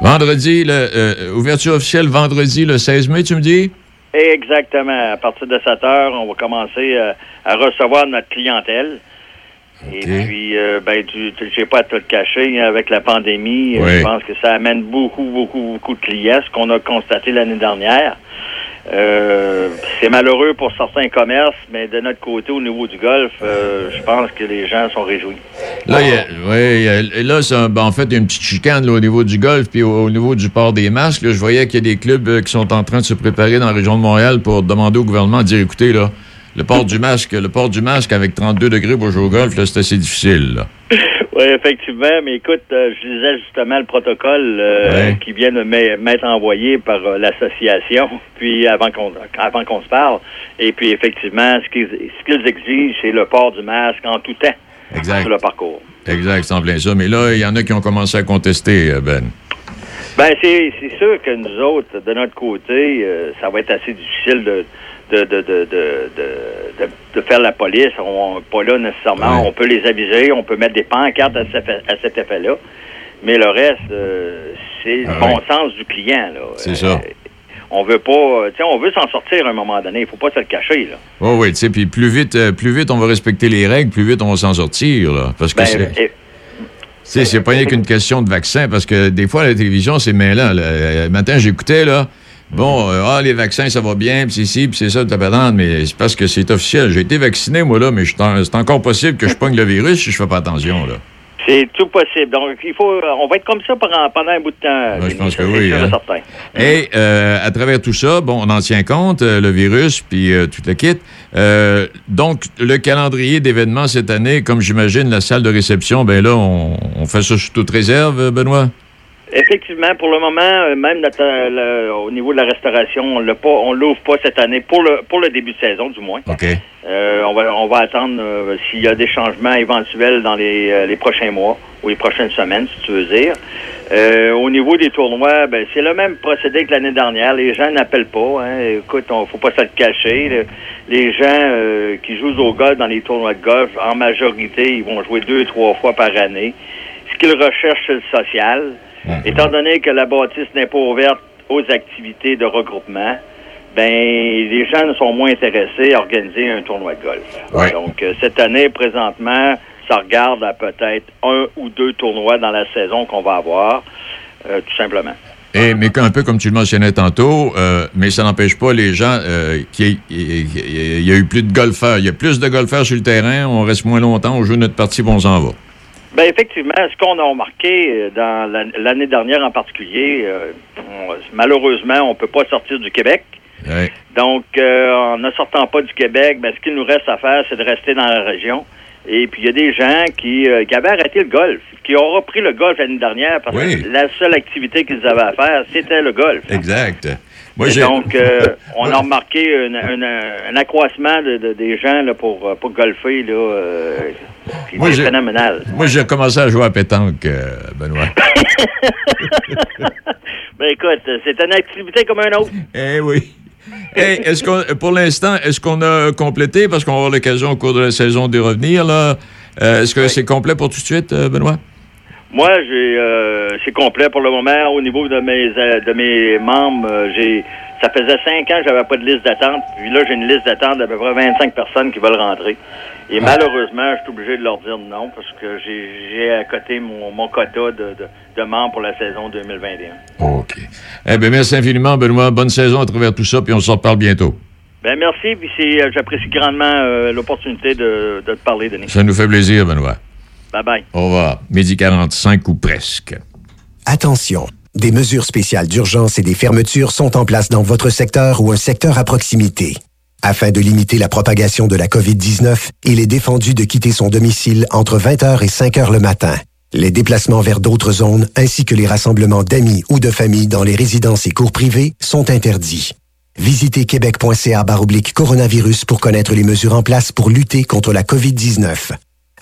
Vendredi, le, euh, ouverture officielle vendredi, le 16 mai, tu me dis? Exactement. À partir de 7 heures, on va commencer euh, à recevoir notre clientèle. Et puis, euh, ben, tu, tu sais pas à te le cacher, avec la pandémie, Oui. je pense que ça amène beaucoup, beaucoup, beaucoup de clients, ce qu'on a constaté l'année dernière. Euh, c'est malheureux pour certains commerces, mais de notre côté, au niveau du golf, euh, je pense que les gens sont réjouis. Là, il y a- y et là c'est ben, en fait, une petite chicane là, au niveau du golf, puis au, au niveau du port des masques. là, je voyais qu'il y a des clubs euh, qui sont en train de se préparer dans la région de Montréal pour demander au gouvernement de dire, écoutez, là, le port du masque, le port du masque avec 32 degrés pour jouer au golf, c'est assez difficile. là. (laughs) Oui, effectivement, mais écoute, euh, je lisais justement le protocole euh, Ouais. qui vient de m'être envoyé par euh, l'association, (laughs) puis avant qu'on avant qu'on se parle. Et puis effectivement, ce qu'ils ce qu'ils exigent, c'est le port du masque en tout temps Exact. sur le parcours. Exact, en plein ça. Mais là, il y en a qui ont commencé à contester, Ben. Ben, c'est c'est sûr que nous autres, de notre côté, ça va être assez difficile de, de, de, de, de, de, faire la police. On n'est pas là nécessairement. On peut les aviser, on peut mettre des pancartes à, cet à cet effet-là. Mais le reste, euh, c'est le Ah bon sens du client. Là. C'est ça. On veut pas, euh, on veut s'en sortir à un moment donné. Il faut pas se le cacher. Là. Oh, oui, tu sais, puis plus vite, euh, plus vite on va respecter les règles, plus vite on va s'en sortir, là. Parce que Ben, c'est. c'est pas rien qu'une question de vaccin, parce que des fois, à la télévision, c'est mêlant. là. Euh, Le matin, j'écoutais, là, bon, euh, ah, les vaccins, ça va bien, puis c'est ci, puis c'est ça, ta patente, mais c'est parce que c'est officiel. J'ai été vacciné, moi, là, mais c'est encore possible que je pogne le virus si je fais pas attention, là. C'est tout possible. Donc, il faut, on va être comme ça pendant, pendant un bout de temps. Je pense que oui, et hein. Et euh, à travers tout ça, bon, on en tient compte, euh, le virus, puis euh, tout le kit. Euh, donc, le calendrier d'événements cette année, comme j'imagine la salle de réception, ben là, on, on fait ça sous toute réserve, euh, Benoît? Effectivement, pour le moment, euh, même notre, le- au niveau de la restauration, on l'a pas, on l'ouvre pas cette année pour le pour le début de saison du moins. OK. Euh, on va on va attendre euh, s'il y a des changements éventuels dans les, euh, les prochains mois ou les prochaines semaines, si tu veux dire. Au niveau des tournois, ben c'est le même procédé que l'année dernière. Les gens n'appellent pas. Hein. Écoute, on faut pas se le cacher. Le- Les gens qui jouent au golf dans les tournois de golf, en majorité, ils vont jouer deux trois fois par année. Ce qu'ils recherchent, c'est le social. Étant donné que la bâtisse n'est pas ouverte aux activités de regroupement, ben les gens ne sont moins intéressés à organiser un tournoi de golf. Donc euh, cette année, présentement, ça regarde à peut-être un ou deux tournois dans la saison qu'on va avoir, euh, tout simplement. Et, mais un peu comme tu le mentionnais tantôt, euh, mais ça n'empêche pas les gens euh, qu'il y, ait- il y a eu plus de golfeurs. Il y a plus de golfeurs sur le terrain, on reste moins longtemps, on joue notre partie, on s'en va. Ben effectivement, ce qu'on a remarqué euh, dans la- l'année dernière en particulier, euh, on- malheureusement, on peut pas sortir du Québec. Ouais. Donc, euh, en ne sortant pas du Québec, ben, ce qu'il nous reste à faire, c'est de rester dans la région. Et puis, il y a des gens qui, euh, qui avaient arrêté le golf, qui ont repris le golf l'année dernière parce Oui. que la seule activité qu'ils avaient à faire, c'était le golf. Exact. Moi, donc, euh, (laughs) on a remarqué un, accroissement de, de- des gens là, pour, euh, pour golfer, là, euh, qui Moi, est phénoménal. Moi, j'ai commencé à jouer à pétanque, euh, Benoît. (laughs) Ben écoute, c'est une activité comme un autre. Eh oui. Hey, est-ce qu'on, pour l'instant, est-ce qu'on a complété, parce qu'on va avoir l'occasion au cours de la saison d'y revenir, là, est-ce que c'est complet pour tout de suite, Benoît? Moi, j'ai euh, c'est complet pour le moment. Au niveau de mes euh, de mes membres, euh, j'ai ça faisait cinq ans que j'avais pas de liste d'attente. Puis là, j'ai une liste d'attente d'à peu près 25 personnes qui veulent rentrer. Et malheureusement, je suis obligé de leur dire non parce que j'ai j'ai à côté mon, mon quota de, de, de membres pour la saison 2021. OK. Eh bien, merci infiniment, Benoît. Bonne saison à travers tout ça, puis on se reparle bientôt. Ben merci, puis c'est, euh, j'apprécie grandement euh, l'opportunité de, de te parler, Denis. Ça nous fait plaisir, Benoît. Bye bye. Au revoir. Midi 45 ou presque. Attention, des mesures spéciales d'urgence et des fermetures sont en place dans votre secteur ou un secteur à proximité. Afin de limiter la propagation de la COVID-19, il est défendu de quitter son domicile entre 20h et 5h le matin. Les déplacements vers d'autres zones ainsi que les rassemblements d'amis ou de familles dans les résidences et cours privés sont interdits. Visitez québec.ca coronavirus pour connaître les mesures en place pour lutter contre la COVID-19.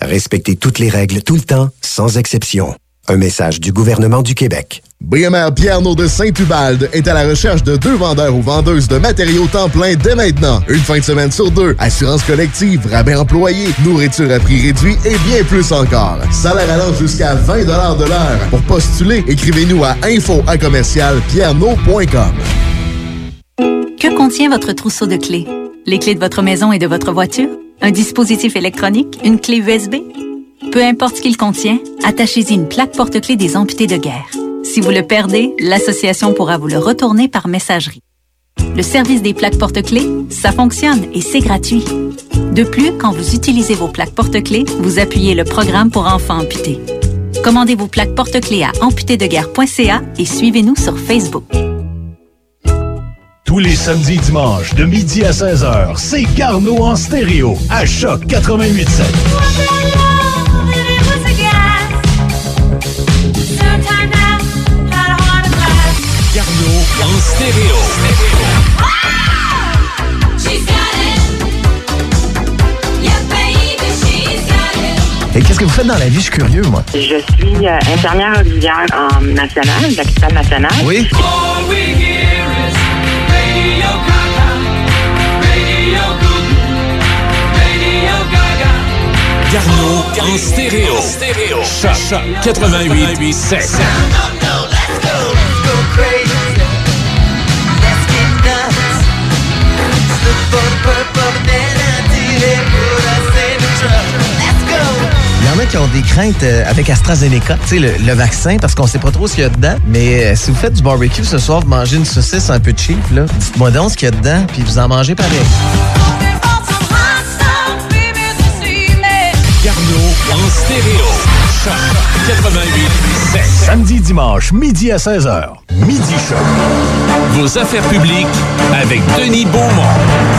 Respectez toutes les règles tout le temps, sans exception. Un message du gouvernement du Québec. BMR Pierno de Saint-Ubalde est à la recherche de deux vendeurs ou vendeuses de matériaux temps plein dès maintenant. Une fin de semaine sur deux, assurance collective, rabais employé, nourriture à prix réduit et bien plus encore. Salaire allant jusqu'à 20 de l'heure. Pour postuler, écrivez-nous à info à commercial. Que contient votre trousseau de clés? Les clés de votre maison et de votre voiture? Un dispositif électronique? Une clé USB? Peu importe ce qu'il contient, attachez-y une plaque porte-clés des amputés de guerre. Si vous le perdez, l'association pourra vous le retourner par messagerie. Le service des plaques porte-clés, ça fonctionne et c'est gratuit. De plus, quand vous utilisez vos plaques porte-clés, vous appuyez le programme pour enfants amputés. Commandez vos plaques porte-clés à amputédeguerre.ca et suivez-nous sur Facebook. Tous les samedis et dimanches, de midi à 16h, c'est Garneau en stéréo, à Choc 88.7. Garneau en stéréo. Et qu'est-ce que vous faites dans la vie? Je suis curieux, moi. Je suis euh, infirmière auxiliaire en national, d'hôpital national. Oui. Garneau en stéréo. Choc 88 7. Il y en a qui ont des craintes euh, avec AstraZeneca, tu sais, le, le vaccin, parce qu'on sait pas trop ce qu'il y a dedans. Mais euh, si vous faites du barbecue ce soir, vous mangez une saucisse un peu cheap, là, dites-moi donc ce qu'il y a dedans, puis vous en mangez pareil. En stéréo. Choc 88 7. Samedi, dimanche, midi à 16h. Midi Choc. Vos affaires publiques avec Denis Beaumont.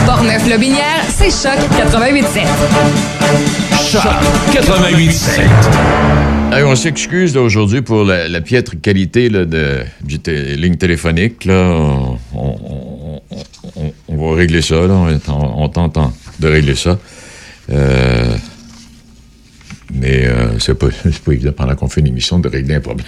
Portneuf-Lobinière, c'est Choc 88.7. Choc 88 7. Hey, on s'excuse aujourd'hui pour la, la piètre qualité là, de, du ligne téléphonique. Là. On, on- on- on va régler ça. Là. On, on tente en- de régler ça. Euh, mais euh, (laughs) c'est pas, évident pendant qu'on fait une émission de régler un problème.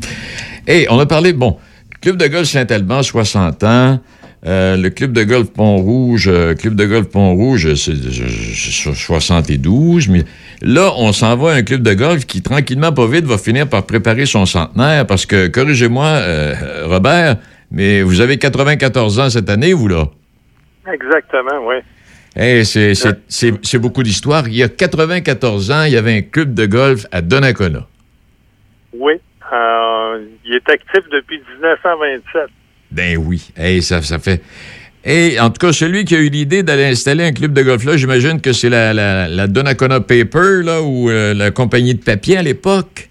(laughs) Et on a parlé, bon, Club de golf Saint-Alban, 60 ans. Euh, le club de golf Pont-Rouge, euh, club de golf Pont-Rouge, c'est je- je- 72. Mais là, on s'en va à un club de golf qui, tranquillement, pas vite, va finir par préparer son centenaire parce que, corrigez-moi, euh, Robert, mais vous avez 94 ans cette année, vous, là? Exactement, oui. Hey, c'est- c'est c'est- c'est beaucoup d'histoire. Il y a 94 ans, il y avait un club de golf à Donnacona. Oui. Euh, il est actif depuis 1927. Ben oui. Hey, ça, ça fait. Et en tout cas, celui qui a eu l'idée d'aller installer un club de golf là, j'imagine que c'est la, la, la Donnacona Paper, là, ou euh, la compagnie de papier à l'époque.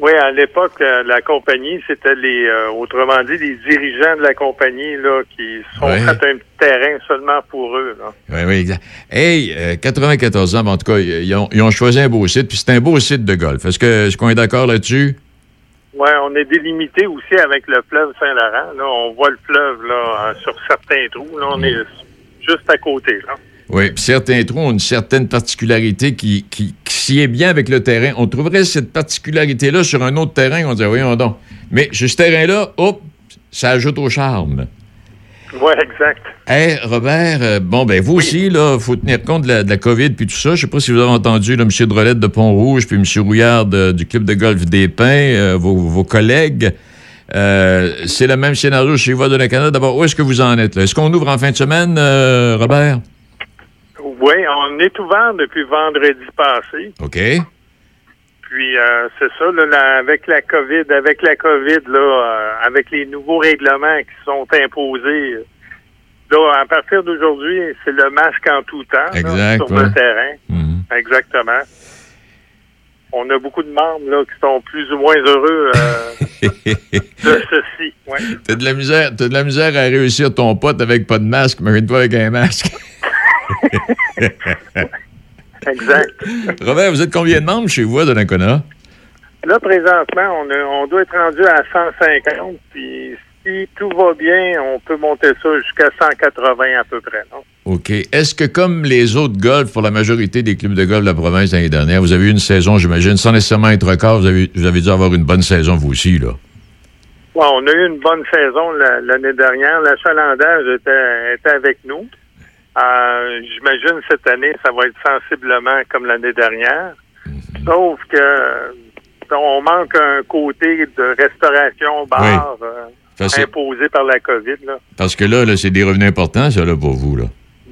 Oui, à l'époque, euh, la compagnie, c'était les, euh, autrement dit, les dirigeants de la compagnie là qui sont Ouais. fait un terrain seulement pour eux. Là. Oui, oui, exact. Hey, euh, 94 ans, ben, en tout cas, ils ont, ils ont choisi un beau site, puis c'est un beau site de golf. Est-ce que- est-ce qu'on est d'accord là-dessus? Ouais, on est délimité aussi avec le fleuve Saint-Laurent. Là, on voit le fleuve là euh, sur certains trous. Là, on est juste à côté. Là. Oui, puis certains trous ont une certaine particularité qui, qui, qui s'y est bien avec le terrain. On trouverait cette particularité-là sur un autre terrain, on dirait, voyons donc. Mais sur ce terrain-là, hop, ça ajoute au charme. Oui, exact. Hey, Robert, euh, bon, ben, vous aussi, là, faut tenir compte de la, de la COVID puis tout ça. Je sais pas si vous avez entendu, là, M. Drolette de Pont-Rouge puis M. Rouillard de- du Club de golf des Pins, euh, vos, vos collègues. Euh, c'est le même scénario chez vous de la Canada. D'abord, où est-ce que vous en êtes, là? Est-ce qu'on ouvre en fin de semaine, Robert? Oui, on est ouvert depuis vendredi passé. OK. Puis euh, c'est ça, là, avec la COVID, avec la COVID, là, euh, avec les nouveaux règlements qui sont imposés, là, à partir d'aujourd'hui, c'est le masque en tout temps Exact, sur ouais. le terrain. Exactement. On a beaucoup de membres là, qui sont plus ou moins heureux euh, (laughs) de ceci. Ouais. T'as de la misère, t'as de la misère à réussir ton pote avec pas de masque, mais toi avec un masque. (laughs) (laughs) Exact. Robert, vous êtes combien de membres chez vous à Donnacona? Là, présentement, on, a- on doit être rendu à 150. Puis si tout va bien, on peut monter ça jusqu'à 180 à peu près. Non? OK. Est-ce que, comme les autres golfs, pour la majorité des clubs de golf de la province l'année dernière, vous avez eu une saison, j'imagine, sans nécessairement être record, vous avez, vous avez dû avoir une bonne saison, vous aussi, là? Ouais, on a eu une bonne saison la- l'année dernière. L'achalandage était, était avec nous. Euh, J'imagine cette année, ça va être sensiblement comme l'année dernière. Sauf que on manque un côté de restauration, bar, euh, imposé par la COVID. Là. Parce que là, là c'est des revenus importants, ça, là, pour vous, là.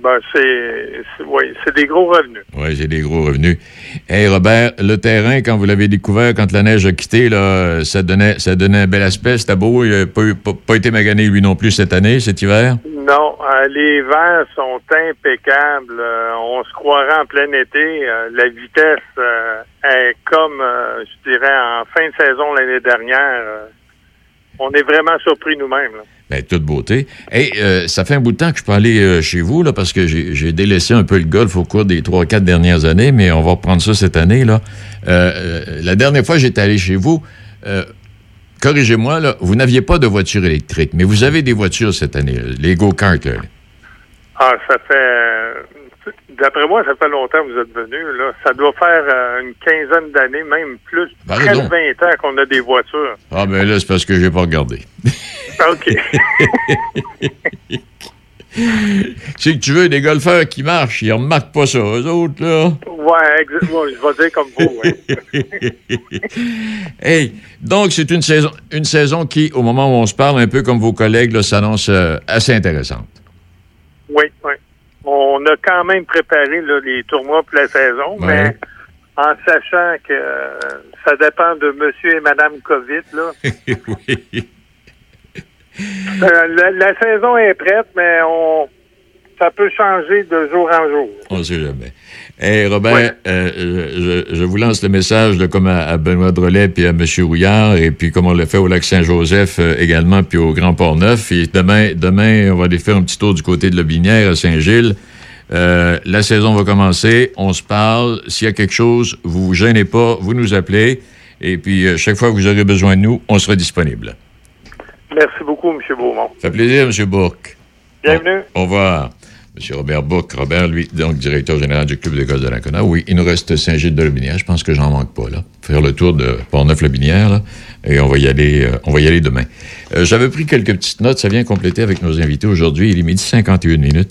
Ben, c'est c'est des gros revenus. Oui, j'ai des gros revenus. Hey, Robert, le terrain, quand vous l'avez découvert, quand la neige a quitté, là, ça donnait, ça donnait un bel aspect. C'était beau. Il n'a pas, pas, pas été magané, lui non plus, cette année, cet hiver? Non, euh, les vents sont impeccables. Euh, on se croirait en plein été. Euh, la vitesse est comme, je dirais, en fin de saison l'année dernière. On est vraiment surpris nous-mêmes. Ben, toute beauté. Hey, euh, ça fait un bout de temps que je peux aller euh, chez vous, là, parce que j'ai délaissé un peu le golf au cours des trois, quatre dernières années, mais on va reprendre ça cette année, là. Euh, la dernière fois j'étais allé chez vous, corrigez-moi, là, vous n'aviez pas de voiture électrique, mais vous avez des voitures cette année, les go-karts. Ah, ça fait... D'après moi, ça fait longtemps que vous êtes venu. Là. Ça doit faire euh, une quinzaine d'années, même plus. Ben, Près de donc. 20 ans qu'on a des voitures. Ah, ben là, c'est parce que j'ai pas regardé. OK. (laughs) C'est que tu veux des golfeurs qui marchent, ils remarquent pas ça, eux autres, là. ouais, exa- ouais, je vais dire comme vous. ouais. (laughs) Hey, donc c'est une saison, une saison qui, au moment où on se parle, un peu comme vos collègues, s'annonce euh, assez intéressante. Oui, oui. On a quand même préparé là, les tournois pour la saison, Ouais. mais en sachant que euh, ça dépend de monsieur et madame COVID. Là. (laughs) oui. Euh, la, la saison est prête, mais on ça peut changer de jour en jour. On ne sait jamais. Hey, Robert, euh, je, je- vous lance le message là, comme à, à Benoît Drolet puis à M. Rouillard, et puis comme on l'a fait au lac Saint-Joseph euh, également, puis au Grand Port-Neuf. Et demain, demain, on va aller faire un petit tour du côté de la Binière à Saint-Gilles. Euh, la saison va commencer, on se parle. S'il y a quelque chose, vous vous gênez pas, vous nous appelez. Et puis, chaque fois que vous aurez besoin de nous, on sera disponible. Merci beaucoup, M. Beaumont. Ça fait plaisir, M. Bourque. Bienvenue. Au revoir. M. Robert Bourque. Robert, lui, donc directeur général du club de golf de l'Ancona. Oui, il nous reste Saint-Gilles-de-Lobinière. Je pense que j'en manque pas, là. Faire le tour de Port-Neuf-Lobinière. Et on va y aller, euh, on va y aller demain. Euh, J'avais pris quelques petites notes. Ça vient compléter avec nos invités aujourd'hui. Il est midi 51 minutes.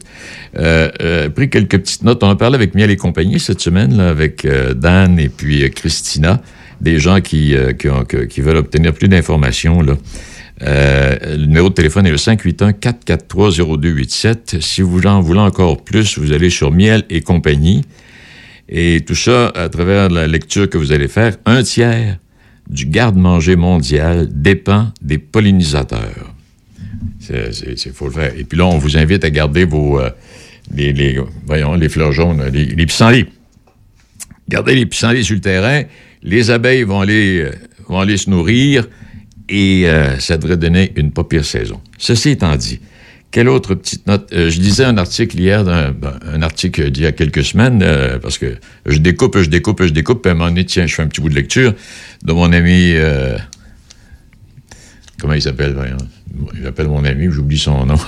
Euh, pris quelques petites notes. On a parlé avec Miel et compagnie cette semaine, là, avec Dan et puis Christina. Des gens qui, qui veulent obtenir plus d'informations, là. Euh, le numéro de téléphone est le 581-443-0287. Si vous en voulez encore plus, vous allez sur Miel et compagnie. Et tout ça, à travers la lecture que vous allez faire, un tiers du garde-manger mondial dépend des pollinisateurs. C'est, faut le faire. Et puis là, on vous invite à garder vos, euh, les, les- voyons, les fleurs jaunes, les, les pissenlits. Gardez les pissenlits sur le terrain. Les abeilles vont aller, euh, vont aller se nourrir et euh, ça devrait donner une pas pire saison. Ceci étant dit, quelle autre petite note? Euh, je lisais un article hier, ben, un article d'il y a quelques semaines, euh, parce que je découpe, je découpe, je découpe, puis à un moment donné, tiens, je fais un petit bout de lecture de mon ami... euh, comment il s'appelle? Il appelle mon ami, j'oublie son nom.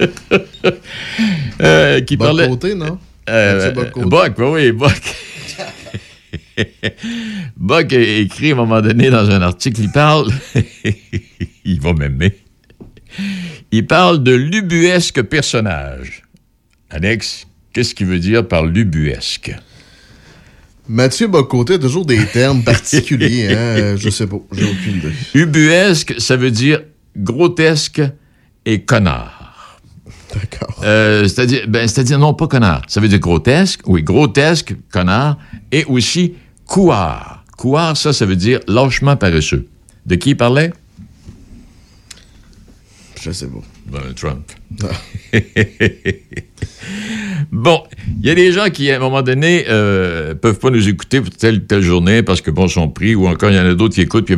(laughs) Qui parlait... Côté, non? Boc oui, Boc. (laughs) Boc a écrit à un moment donné dans un article, il parle, (laughs) il va m'aimer, il parle de l'ubuesque personnage. Alex, qu'est-ce qu'il veut dire par l'ubuesque? Mathieu Bocoté a toujours des termes particuliers, hein? euh, Je sais pas, j'ai aucune idée. Ubuesque, ça veut dire grotesque et connard. D'accord. Euh, c'est-à-dire, ben, c'est-à-dire, non, pas connard. Ça veut dire grotesque, oui, grotesque, connard, et aussi couard. Couard, ça, ça veut dire lâchement paresseux. De qui il parlait? Je sais pas. Ben, Trump. (laughs) bon, il y a des gens qui, à un moment donné, euh, peuvent pas nous écouter pour telle telle journée parce que, bon, sont pris, ou encore, il y en a d'autres qui écoutent. Puis,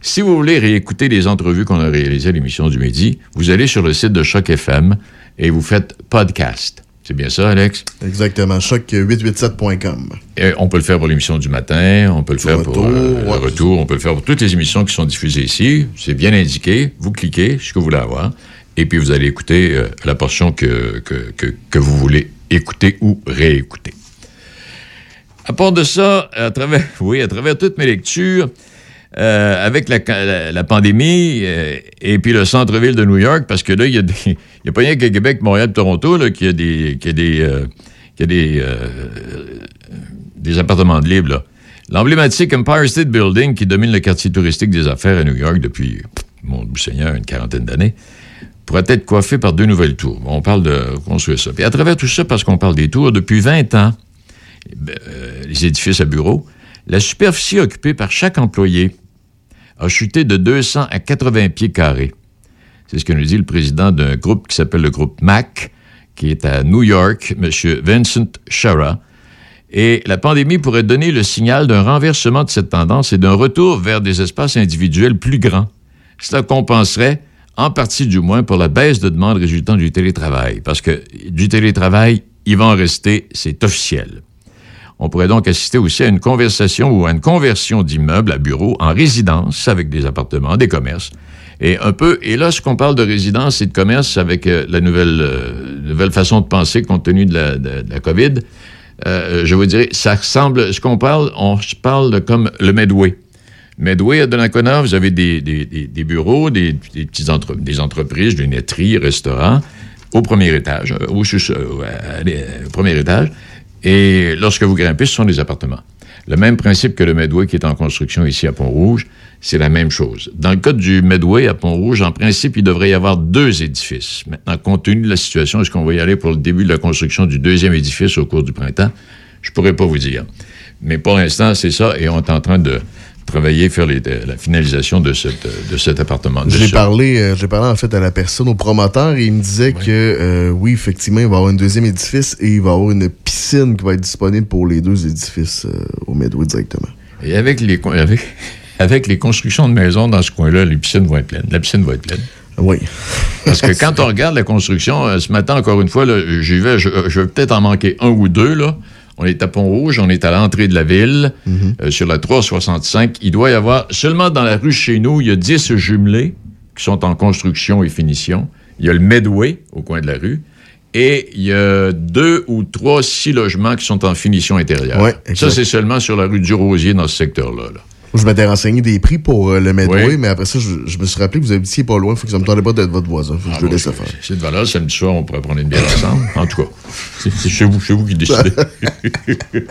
si vous voulez réécouter les entrevues qu'on a réalisées à l'émission du midi, vous allez sur le site de Choc FM et vous faites podcast. C'est bien ça, Alex? Exactement. Choc887.com. Et on peut le faire pour l'émission du matin, on peut le faire pour euh, le retour, on peut le faire pour toutes les émissions qui sont diffusées ici. C'est bien indiqué. Vous cliquez, ce que vous voulez avoir, et puis vous allez écouter euh, la portion que, que, que, que vous voulez écouter ou réécouter. À part de ça, à travers, (laughs) oui, à travers toutes mes lectures, euh, avec la, pandémie euh, et puis le centre-ville de New York, parce que là, il y a (laughs) a pas rien qu'à Québec, Montréal, Toronto, là, qui a des, qui a des, euh, qui a des, des appartements de libre. L'emblématique Empire State Building, qui domine le quartier touristique des affaires à New York depuis, mon Seigneur, une quarantaine d'années, pourrait être coiffé par deux nouvelles tours. On parle de construire ça. Puis à travers tout ça, parce qu'on parle des tours, depuis 20 ans, ben, euh, les édifices à bureaux, la superficie occupée par chaque employé a chuté de 200 à 80 pieds carrés. C'est ce que nous dit le président d'un groupe qui s'appelle le groupe MAC, qui est à New York, M. Vincent Shara. Et la pandémie pourrait donner le signal d'un renversement de cette tendance et d'un retour vers des espaces individuels plus grands. Cela compenserait, en partie du moins, pour la baisse de demande résultant du télétravail. Parce que du télétravail, il va en rester, c'est officiel. On pourrait donc assister aussi à une conversation ou à une conversion d'immeubles à bureaux en résidence avec des appartements, des commerces. Et un peu, et là, ce qu'on parle de résidence et de commerce avec euh, la nouvelle, euh, nouvelle façon de penser compte tenu de la, COVID, euh, je vous dirais, ça ressemble, ce qu'on parle, on parle comme le Medway. Medway à Donnacona, vous avez des, des- bureaux, des, petits entre- des entreprises, des laiteries, restaurants, au premier étage, au premier étage. Et lorsque vous grimpez, ce sont des appartements. Le même principe que le Medway qui est en construction ici à Pont-Rouge, c'est la même chose. Dans le cas du Medway à Pont-Rouge, en principe, il devrait y avoir deux édifices. Maintenant, compte tenu de la situation, est-ce qu'on va y aller pour le début de la construction du deuxième édifice au cours du printemps? Je pourrais pas vous dire. Mais pour l'instant, c'est ça, et on est en train de travailler, faire les- de- la finalisation de, cette, de cet appartement. J'ai parlé, euh, j'ai parlé en fait à la personne, au promoteur, et il me disait que euh, oui, effectivement, il va y avoir un deuxième édifice et il va y avoir une piscine qui va être disponible pour les deux édifices euh, au Medway directement. Et avec les, avec, (laughs) avec les constructions de maisons dans ce coin-là, les piscines vont être pleines. La piscine va être pleine. Oui. Parce que (laughs) quand on regarde la construction, euh, ce matin, encore une fois, j'y vais, je, je vais peut-être en manquer un ou deux, là. On est à Pont-Rouge, on est à l'entrée de la ville, euh, sur la 365. Il doit y avoir, seulement dans la rue chez nous, il y a 10 jumelés qui sont en construction et finition. Il y a le Medway au coin de la rue. Et il y a deux ou trois, six logements qui sont en finition intérieure. Ouais, Ça, c'est seulement sur la rue du Rosier dans ce secteur-là. là. Je m'étais renseigné des prix pour euh, le Medway, Oui. mais après ça, je, je me suis rappelé que vous habitiez pas loin, faut que ça me tentait pas d'être votre voisin. Faut que je le laisse faire. C'est de valeur, samedi soir, on pourrait prendre une bière ensemble. En tout cas, c'est c'est chez vous, chez vous qui décidez. (laughs)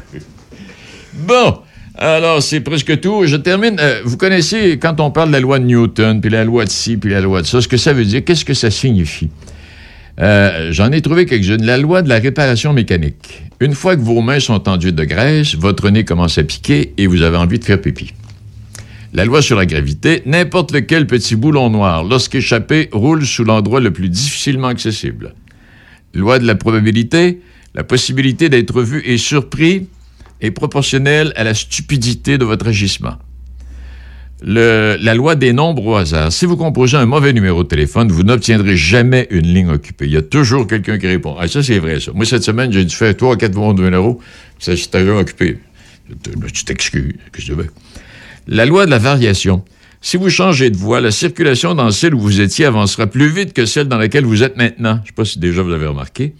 bon, alors c'est presque tout. Je termine. euh, vous connaissez, quand on parle de la loi de Newton, puis la loi de ci, puis la loi de ça, ce que ça veut dire, qu'est-ce que ça signifie? Euh, J'en ai trouvé quelques-unes. La loi de la réparation mécanique. Une fois que vos mains sont enduites de graisse, votre nez commence à piquer et vous avez envie de faire pipi. La loi sur la gravité, n'importe lequel petit boulon noir, lorsqu'échappé, roule sous l'endroit le plus difficilement accessible. Loi de la probabilité, la possibilité d'être vu et surpris est proportionnelle à la stupidité de votre agissement. La loi des nombres au hasard. Si vous composez un mauvais numéro de téléphone, vous n'obtiendrez jamais une ligne occupée. Il y a toujours quelqu'un qui répond. Ah, ça, c'est vrai, ça. Moi, cette semaine, j'ai dû faire trois quatre bons numéros. Ça, c'était occupé. Tu t'excuses. Que? La loi de la variation. Si vous changez de voie, la circulation dans celle où vous étiez avancera plus vite que celle dans laquelle vous êtes maintenant. Je ne sais pas si déjà vous avez remarqué.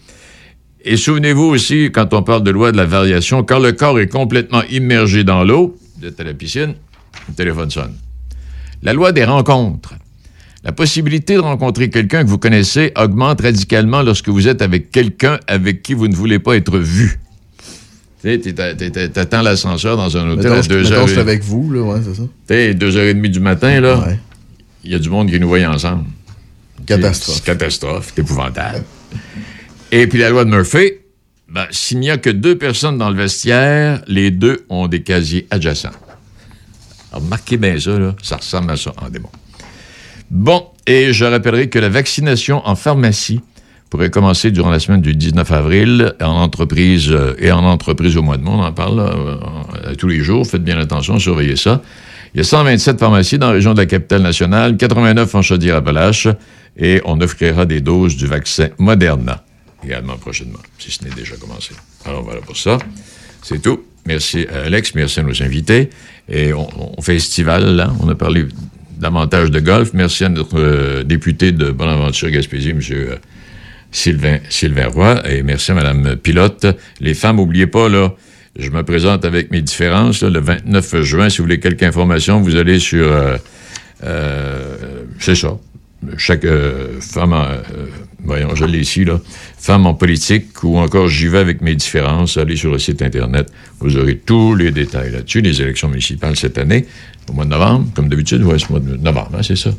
Et souvenez-vous aussi, quand on parle de loi de la variation, quand le corps est complètement immergé dans l'eau, vous êtes à la piscine, le téléphone sonne. La loi des rencontres. La possibilité de rencontrer quelqu'un que vous connaissez augmente radicalement lorsque vous êtes avec quelqu'un avec qui vous ne voulez pas être vu. Tu t'attends l'ascenseur dans un hôtel Mettons, à je- deux mettons, heures. je suis avec vous, là, ouais, c'est ça. Tu sais, deux heures et demie du matin, là, il y a du monde qui nous voit ensemble. Catastrophe. Catastrophe, c'est épouvantable. Et puis la loi de Murphy, ben, s'il n'y a que deux personnes dans le vestiaire, les deux ont des casiers adjacents. Alors, marquez bien ça, là, ça ressemble à ça en démon. Bon, et je rappellerai que la vaccination en pharmacie pourrait commencer durant la semaine du 19 avril en entreprise euh, et en entreprise au mois de mai. On en parle euh, tous les jours. Faites bien attention, surveillez ça. Il y a 127 pharmacies dans la région de la capitale nationale, 89 en Chaudière-Appalaches, et on offrira des doses du vaccin Moderna. également prochainement, si ce n'est déjà commencé. Alors voilà pour ça. C'est tout. Merci à Alex, merci à nos invités. Et on, on festival, là. On a parlé davantage de golf. Merci à notre euh, député de Bonaventure Gaspésie, M. Sylvain, Sylvain Roy. Et merci à Mme Pilote. Les femmes, n'oubliez pas, là, je me présente avec mes différences là, le 29 juin. Si vous voulez quelques informations, vous allez sur... euh, euh, c'est ça. Chaque euh, femme, en, voyons, je l'ai ici, là, femme en politique ou encore j'y vais avec mes différences, allez sur le site Internet, vous aurez tous les détails là-dessus, les élections municipales cette année, au mois de novembre, comme d'habitude, ouais, c'est au mois de novembre, hein, c'est ça.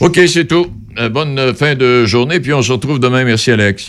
OK, c'est tout. Euh, bonne fin de journée, puis on se retrouve demain. Merci, Alex.